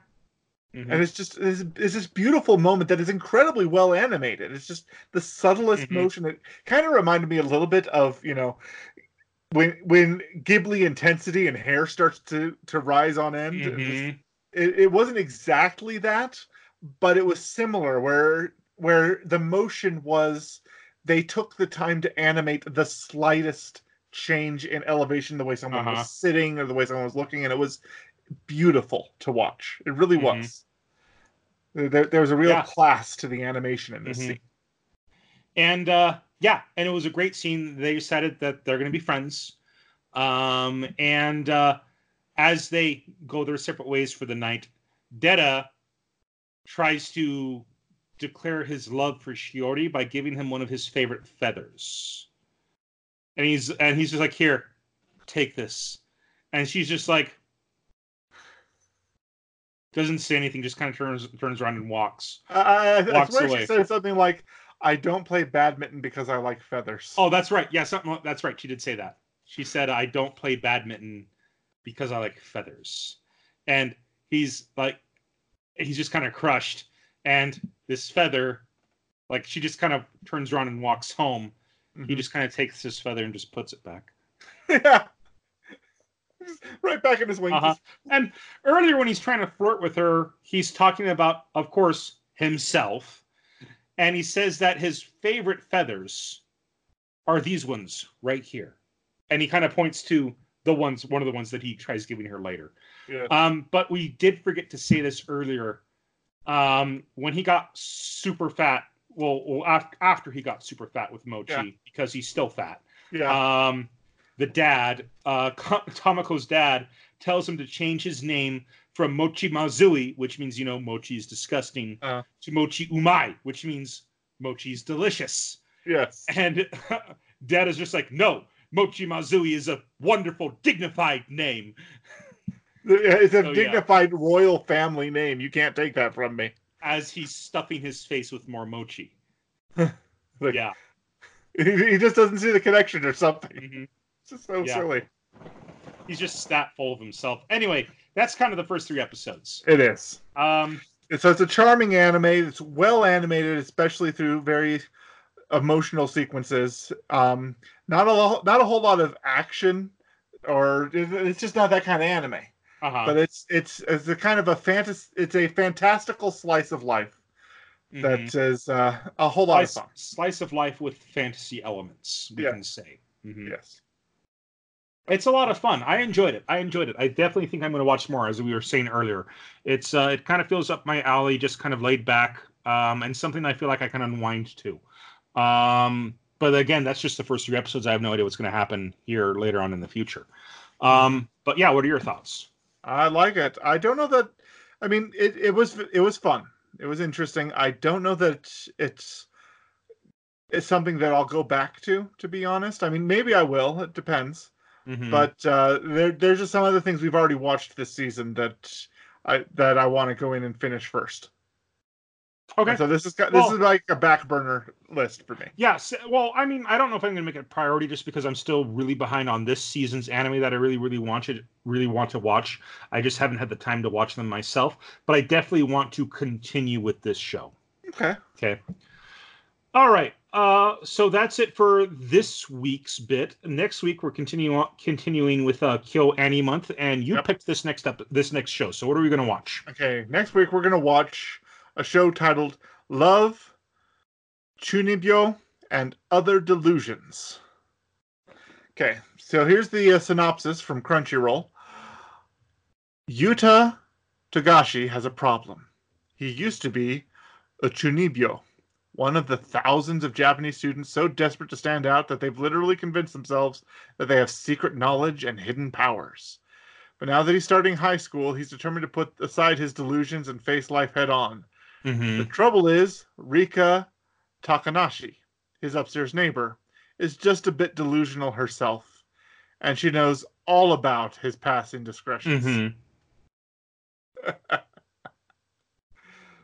Mhm. and it's just it's, it's this beautiful moment that is incredibly well animated it's just the subtlest Mhm. motion it kind of reminded me a little bit of you know when when ghibli intensity and hair starts to to rise on end it, just- Mhm. it, it wasn't exactly that but it was similar where where the motion was they took the time to animate the slightest change in elevation the way someone Uh-huh. was sitting or the way someone was looking and it was beautiful to watch it really Mhm. was there, there was a real Yeah. class to the animation in this Mhm. scene And uh yeah, and it was a great scene. They decided that they're going to be friends. Um and uh as they go their separate ways for the night, Dera tries to declare his love for Shiori by giving him one of his favorite feathers. And he's and he's just like, "Here, take this." And she's just like doesn't say anything, just kind of turns turns around and walks. I, I, I swear away. she said something like i don't play badminton because i like feathers Oh, that's right. Yeah, something that's right. She did say that. She said, "I don't play badminton because I like feathers," and he's like, he's just kind of crushed. And this feather, like, she just kind of turns around and walks home. He Mhm. just kind of takes this feather and just puts it back. yeah right back in his wings Uh-huh. And earlier, when he's trying to flirt with her, he's talking about, of course, himself. And he says that his favorite feathers are these ones right here. And he kind of points to the ones, one of the ones that he tries giving her later. yeah. Um, but we did forget to say this earlier. Um, when he got super fat, well, well after he got super fat with Mochi, Yeah. because he's still fat yeah um, the dad, uh, (laughs) Tamako's dad, tells him to change his name from Mochi Mazui, which means you know Mochi is disgusting, Uh. to Mochi Umai, which means Mochi is delicious. yes And (laughs) dad is just like, no, Mochi Mazui is a wonderful, dignified name. (laughs) It's a yeah. dignified royal family name. You can't take that from me. As he's stuffing his face with more mochi. (laughs) Like- yeah. He, he just doesn't see the connection or something. mhm. It's just so Yeah. silly. He's just that full of himself. Anyway, that's kind of the first three episodes. It is. Um, so it's a charming anime. It's well animated, especially through very emotional sequences. Um, not a lo- not a whole lot of action, or it's just not that kind of anime. Uh-huh. But it's it's it's a kind of a fantasy. It's a fantastical slice of life that is uh, a whole lot slice, of fun. slice of life with fantasy elements. We Yeah. can say. Mhm. Yes. It's a lot of fun. I enjoyed it. I enjoyed it. I definitely think I'm going to watch more, as we were saying earlier. It's uh, it kind of feels up my alley, just kind of laid back, um, and something I feel like I can unwind to. Um, but again, that's just the first three episodes. I have no idea what's going to happen here later on in the future. Um, but yeah, what are your thoughts? I like it. I don't know that. I mean, it, it was it was fun. It was interesting. I don't know that it's it's something that I'll go back to. To be honest, I mean, maybe I will. It depends. Mhm. But uh, there there's just some other things we've already watched this season that I that I want to go in and finish first. Okay, So this is this Well- is like a back burner list for me. Yes. well, I mean, I don't know if I'm going to make it a priority just because I'm still really behind on this season's anime that I really, really wanted, really want to watch. I just haven't had the time to watch them myself, but I definitely want to continue with this show. Okay. Okay. All right. Uh, so that's it for this week's bit. Next week we're continuing continuing with uh, KyoAni month, and you Yep. picked this next up this next show. So what are we going to watch? Okay. Next week we're gonna watch a show titled Love, Chunibyo, and Other Delusions. Okay. So here's the uh, synopsis from Crunchyroll. Yuta Togashi has a problem. He used to be a Chunibyo, one of the thousands of Japanese students so desperate to stand out that they've literally convinced themselves that they have secret knowledge and hidden powers. But now that he's starting high school, he's determined to put aside his delusions and face life head on. Mm-hmm. The trouble is, Rika Takanashi, his upstairs neighbor, is just a bit delusional herself, and she knows all about his past indiscretions. Mm-hmm. (laughs)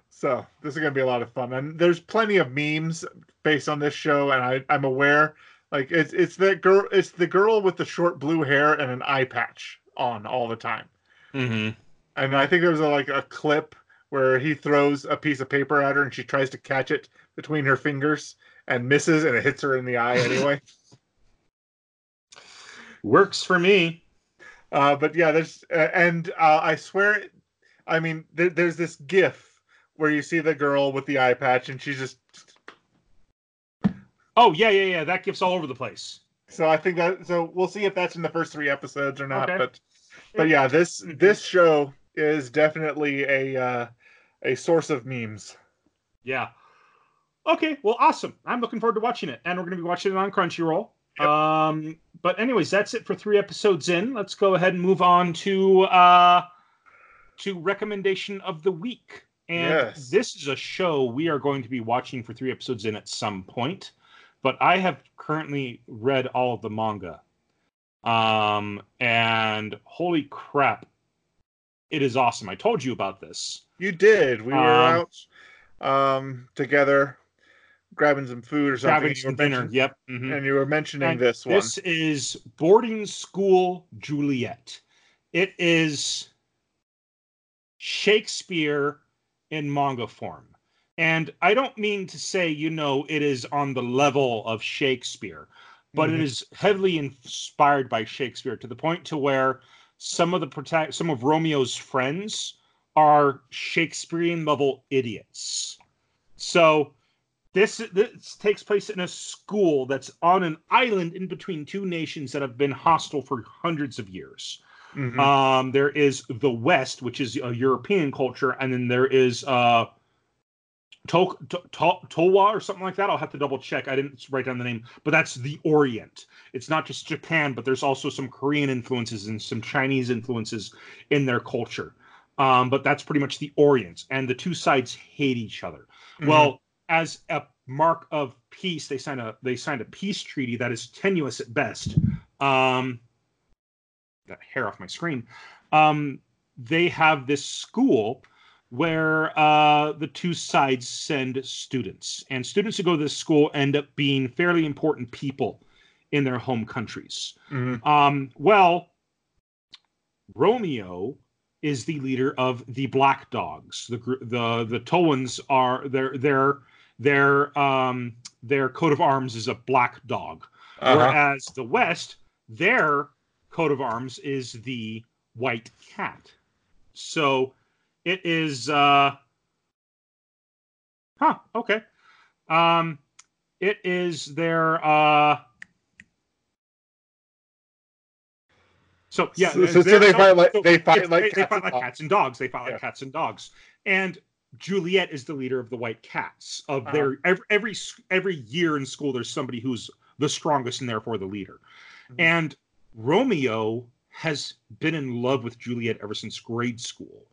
So this is gonna be a lot of fun, and there's plenty of memes based on this show, and I, I'm aware, like it's it's that girl, it's the girl with the short blue hair and an eye patch on all the time, Mm-hmm. and I think there was a, like a clip where he throws a piece of paper at her, and she tries to catch it between her fingers and misses, and it hits her in the eye anyway. (laughs) Works for me. Uh, but yeah, there's uh, and uh, I swear, I mean, there, there's this GIF where you see the girl with the eye patch, and she's just. Oh yeah, yeah, yeah. That gifts all over the place. So I think that so we'll see if that's in the first three episodes or not. Okay. But but yeah, this Mhm. this show is definitely a uh, a source of memes. Yeah. Okay, well, awesome. I'm looking forward to watching it, and we're going to be watching it on Crunchyroll. Yep. Um, but anyways, that's it for three episodes in. Let's go ahead and move on to uh, to recommendation of the week. And Yes. this is a show we are going to be watching for three episodes in at some point. But I have currently read all of the manga. Um, and holy crap, it is awesome. I told you about this. You did. We were Um, out um, together, grabbing some food or something. Grabbing and you were some dinner. Yep. mhm. And you were mentioning And this one. This is Boarding School Juliet. It is Shakespeare in manga form. And I don't mean to say, you know, it is on the level of Shakespeare, but it Mhm. is heavily inspired by Shakespeare to the point to where some of the protect some of Romeo's friends are Shakespearean level idiots. So this this takes place in a school that's on an island in between two nations that have been hostile for hundreds of years. Mhm. Um, there is the West, which is a European culture, and then there is uh, to- to- to- Towa or something like that. I'll have to double check. I didn't write down the name, but that's the Orient. It's not just Japan, but there's also some Korean influences and some Chinese influences in their culture. Um, but that's pretty much the Orient, and the two sides hate each other. Mhm. Well, as a mark of peace, they signed a they signed a peace treaty that is tenuous at best. Um, got hair off my screen. Um, they have this school where uh, the two sides send students, and students who go to this school end up being fairly important people in their home countries. Mhm. Um, well, Romeo is the leader of the Black Dogs. The the the Towans are their their their um their coat of arms is a black dog, Uh-huh. whereas the West their coat of arms is the white cat. So it is uh Huh. Okay. Um, it is their uh. So yeah, So- so- so they're- no, fight like- so they fight like they, they cats fight and like dogs. cats and dogs. They fight Yeah. like cats and dogs. And Juliet is the leader of the White Cats. Of Uh-huh. their every, every every year in school, there's somebody who's the strongest and therefore the leader. Mhm. And Romeo has been in love with Juliet ever since grade school,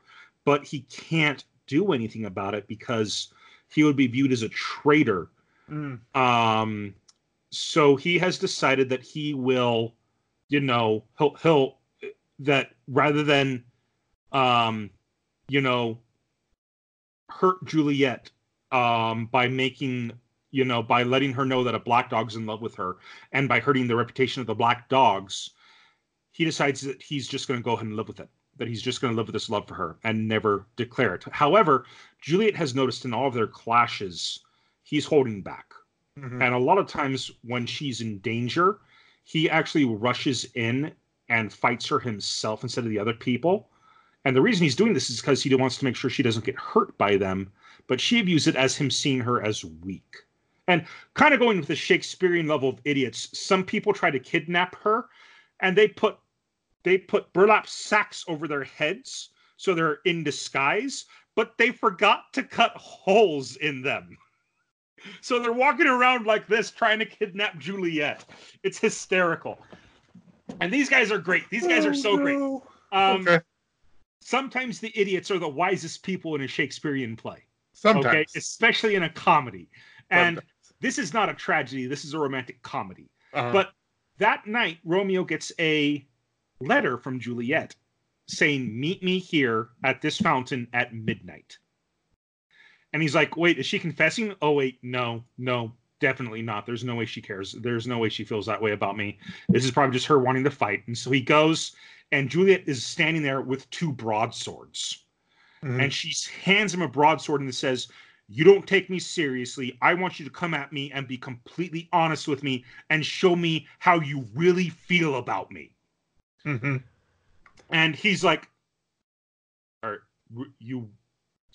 but he can't do anything about it because he would be viewed as a traitor. Mm. Um, so he has decided that he will, you know, he'll he'll that rather than, um, you know, hurt Juliet, um, by making you know by letting her know that a black dog's in love with her and by hurting the reputation of the black dogs he decides that he's just going to go ahead and live with it that he's just going to live with this love for her and never declare it however juliet has noticed in all of their clashes he's holding back Mhm. and a lot of times when she's in danger he actually rushes in and fights her himself instead of the other people. And the reason he's doing this is because he wants to make sure she doesn't get hurt by them but she views it as him seeing her as weak. And kind of going with the shakespearean level of idiots some people try to kidnap her and they put they put burlap sacks over their heads so they're in disguise but they forgot to cut holes in them so they're walking around like this trying to kidnap juliet. It's hysterical. And these guys are great. These guys are so great. Oh, um, Okay. sometimes the idiots are the wisest people in a shakespearean play Sometimes. okay? Especially in a comedy. And Sometimes. this is not a tragedy. This is a romantic comedy. Uh-huh. but that night romeo gets a letter from juliet saying meet me here at this fountain at midnight and he's like wait is she confessing oh wait no no definitely not there's no way she cares there's no way she feels that way about me this is probably just her wanting to fight and so he goes and juliet is standing there with two broadswords Mhm. and she hands him a broadsword and says, "You don't take me seriously. I want you to come at me and be completely honest with me and show me how you really feel about me." Mhm. And he's like, "Are you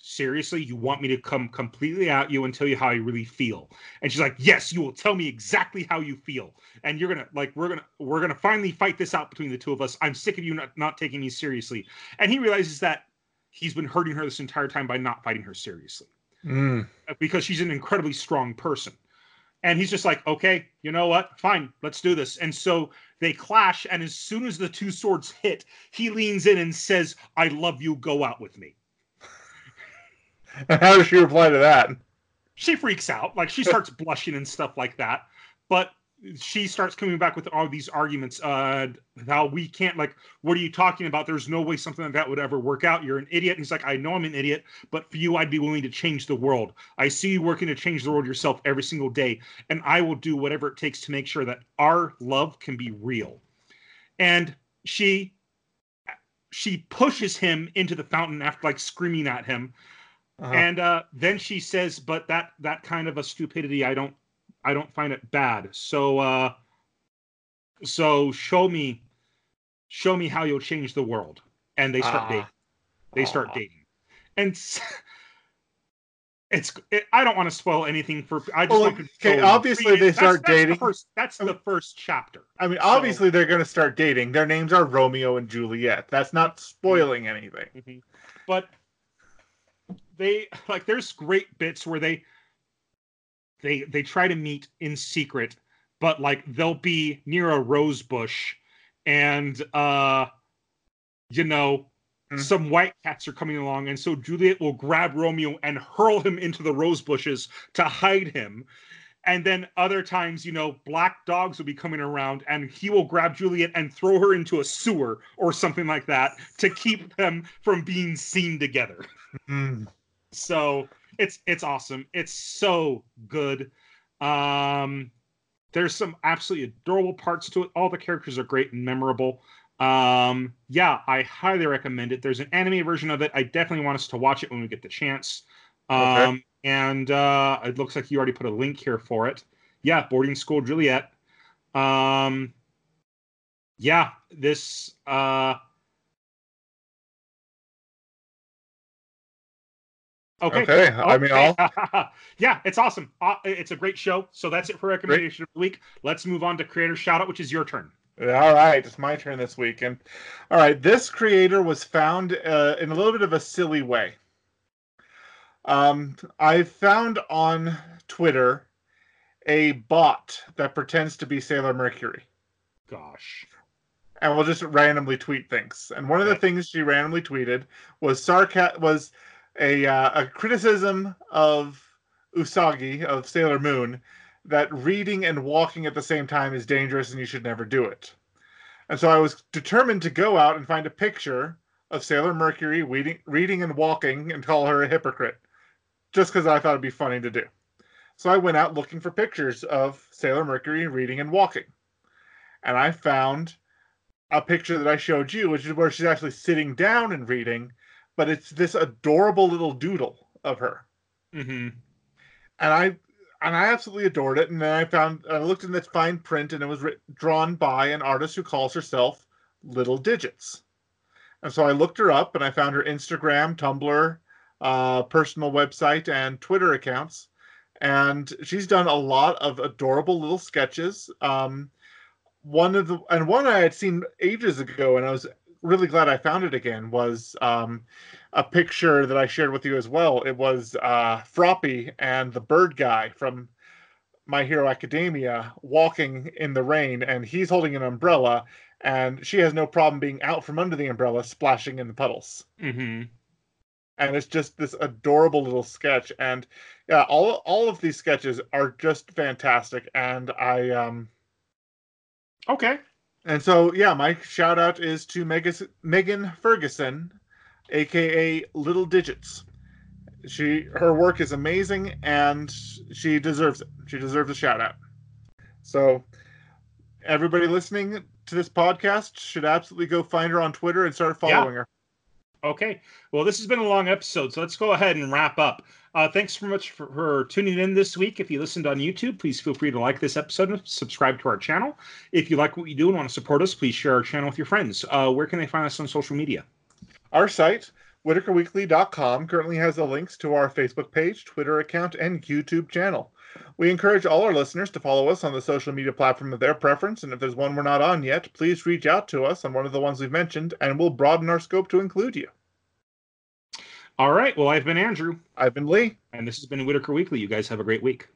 seriously? You want me to come completely at you and tell you how I really feel?" And she's like, "Yes, you will tell me exactly how you feel, and you're gonna like we're gonna we're gonna finally fight this out between the two of us. I'm sick of you not not taking me seriously." And he realizes that he's been hurting her this entire time by not fighting her seriously Mm. because she's an incredibly strong person. And he's just like, okay, you know what? Fine, let's do this. And so they clash. And as soon as the two swords hit, he leans in and says, I love you, go out with me. And (laughs) how does she reply to that? She freaks out. Like she starts (laughs) blushing and stuff like that. But she starts coming back with all these arguments. Uh, how we can't, like, what are you talking about? There's no way something like that would ever work out. You're an idiot. And he's like, I know I'm an idiot, but for you, I'd be willing to change the world. I see you working to change the world yourself every single day, and I will do whatever it takes to make sure that our love can be real. And she she pushes him into the fountain after like screaming at him Uh-huh. and uh, then she says but that that kind of a stupidity i don't i don't find it bad so uh so show me show me how you'll change the world and they start Ah. dating they start Ah. dating and (laughs) it's it, i don't want to spoil anything for i just Well, want okay, obviously they that's- start that's the dating. first, that's the first chapter I mean, obviously they're going to start dating. Their names are Romeo and Juliet. That's not spoiling anything. Mhm. But they like there's great bits where they they they try to meet in secret, but like they'll be near a rose bush and uh you know Mhm. some white cats are coming along and so Juliet will grab Romeo and hurl him into the rose bushes to hide him. And then other times, you know, black dogs will be coming around and he will grab Juliet and throw her into a sewer or something like that to keep them from being seen together. Mm. So it's it's awesome. It's so good. Um there's some absolutely adorable parts to it. All the characters are great and memorable. Um yeah, I highly recommend it. There's an anime version of it. I definitely want us to watch it when we get the chance. Okay. Um and uh it looks like you already put a link here for it. Yeah, Boarding School Juliet. Um yeah, this uh Okay. Okay, I mean, Okay. I'll (laughs) yeah, it's awesome. Uh, it's a great show. So that's it for recommendation of the week. Let's move on to creator shout out, which is your turn. All right, it's my turn this week, and all right, this creator was found uh, in a little bit of a silly way. Um, I found on Twitter a bot that pretends to be Sailor Mercury, Gosh. and will just randomly tweet things. And one of the things she randomly tweeted was sarca- was a uh, a criticism of Usagi of Sailor Moon that reading and walking at the same time is dangerous and you should never do it. And so I was determined to go out and find a picture of Sailor Mercury reading, reading and walking and call her a hypocrite, just because I thought it'd be funny to do. So I went out looking for pictures of Sailor Mercury reading and walking. And I found a picture that I showed you, which is where she's actually sitting down and reading, but it's this adorable little doodle of her Mm-hmm. and I and I absolutely adored it. And then I found I looked in this fine print, and it was writ- drawn by an artist who calls herself Little Digits. And so I looked her up, and I found her Instagram, Tumblr, uh, personal website, and Twitter accounts. And she's done a lot of adorable little sketches. Um, one of the and one I had seen ages ago, and I was really glad I found it again. Was um, a picture that I shared with you as well. It was uh, Froppy and the bird guy from My Hero Academia walking in the rain, and he's holding an umbrella, and she has no problem being out from under the umbrella, splashing in the puddles. Mm-hmm. And it's just this adorable little sketch, and yeah, all all of these sketches are just fantastic, and I um Okay. And so yeah, my shout out is to Megas, Megan Ferguson, aka Little Digits. She her work is amazing and she deserves it. She deserves a shout out. So everybody listening to this podcast should absolutely go find her on Twitter and start following her. Okay. Well, this has been a long episode, so let's go ahead and wrap up. Uh, thanks so much for, for tuning in this week. If you listened on YouTube, please feel free to like this episode and subscribe to our channel. If you like what we do and want to support us, please share our channel with your friends. Uh, where can they find us on social media? Our site, whitakerweekly.com, currently has the links to our Facebook page, Twitter account, and YouTube channel. We encourage all our listeners to follow us on the social media platform of their preference, and if there's one we're not on yet, please reach out to us on one of the ones we've mentioned, and we'll broaden our scope to include you. All right. Well, I've been Andrew, I've been Lee. and this has been Whitaker Weekly. You guys have a great week.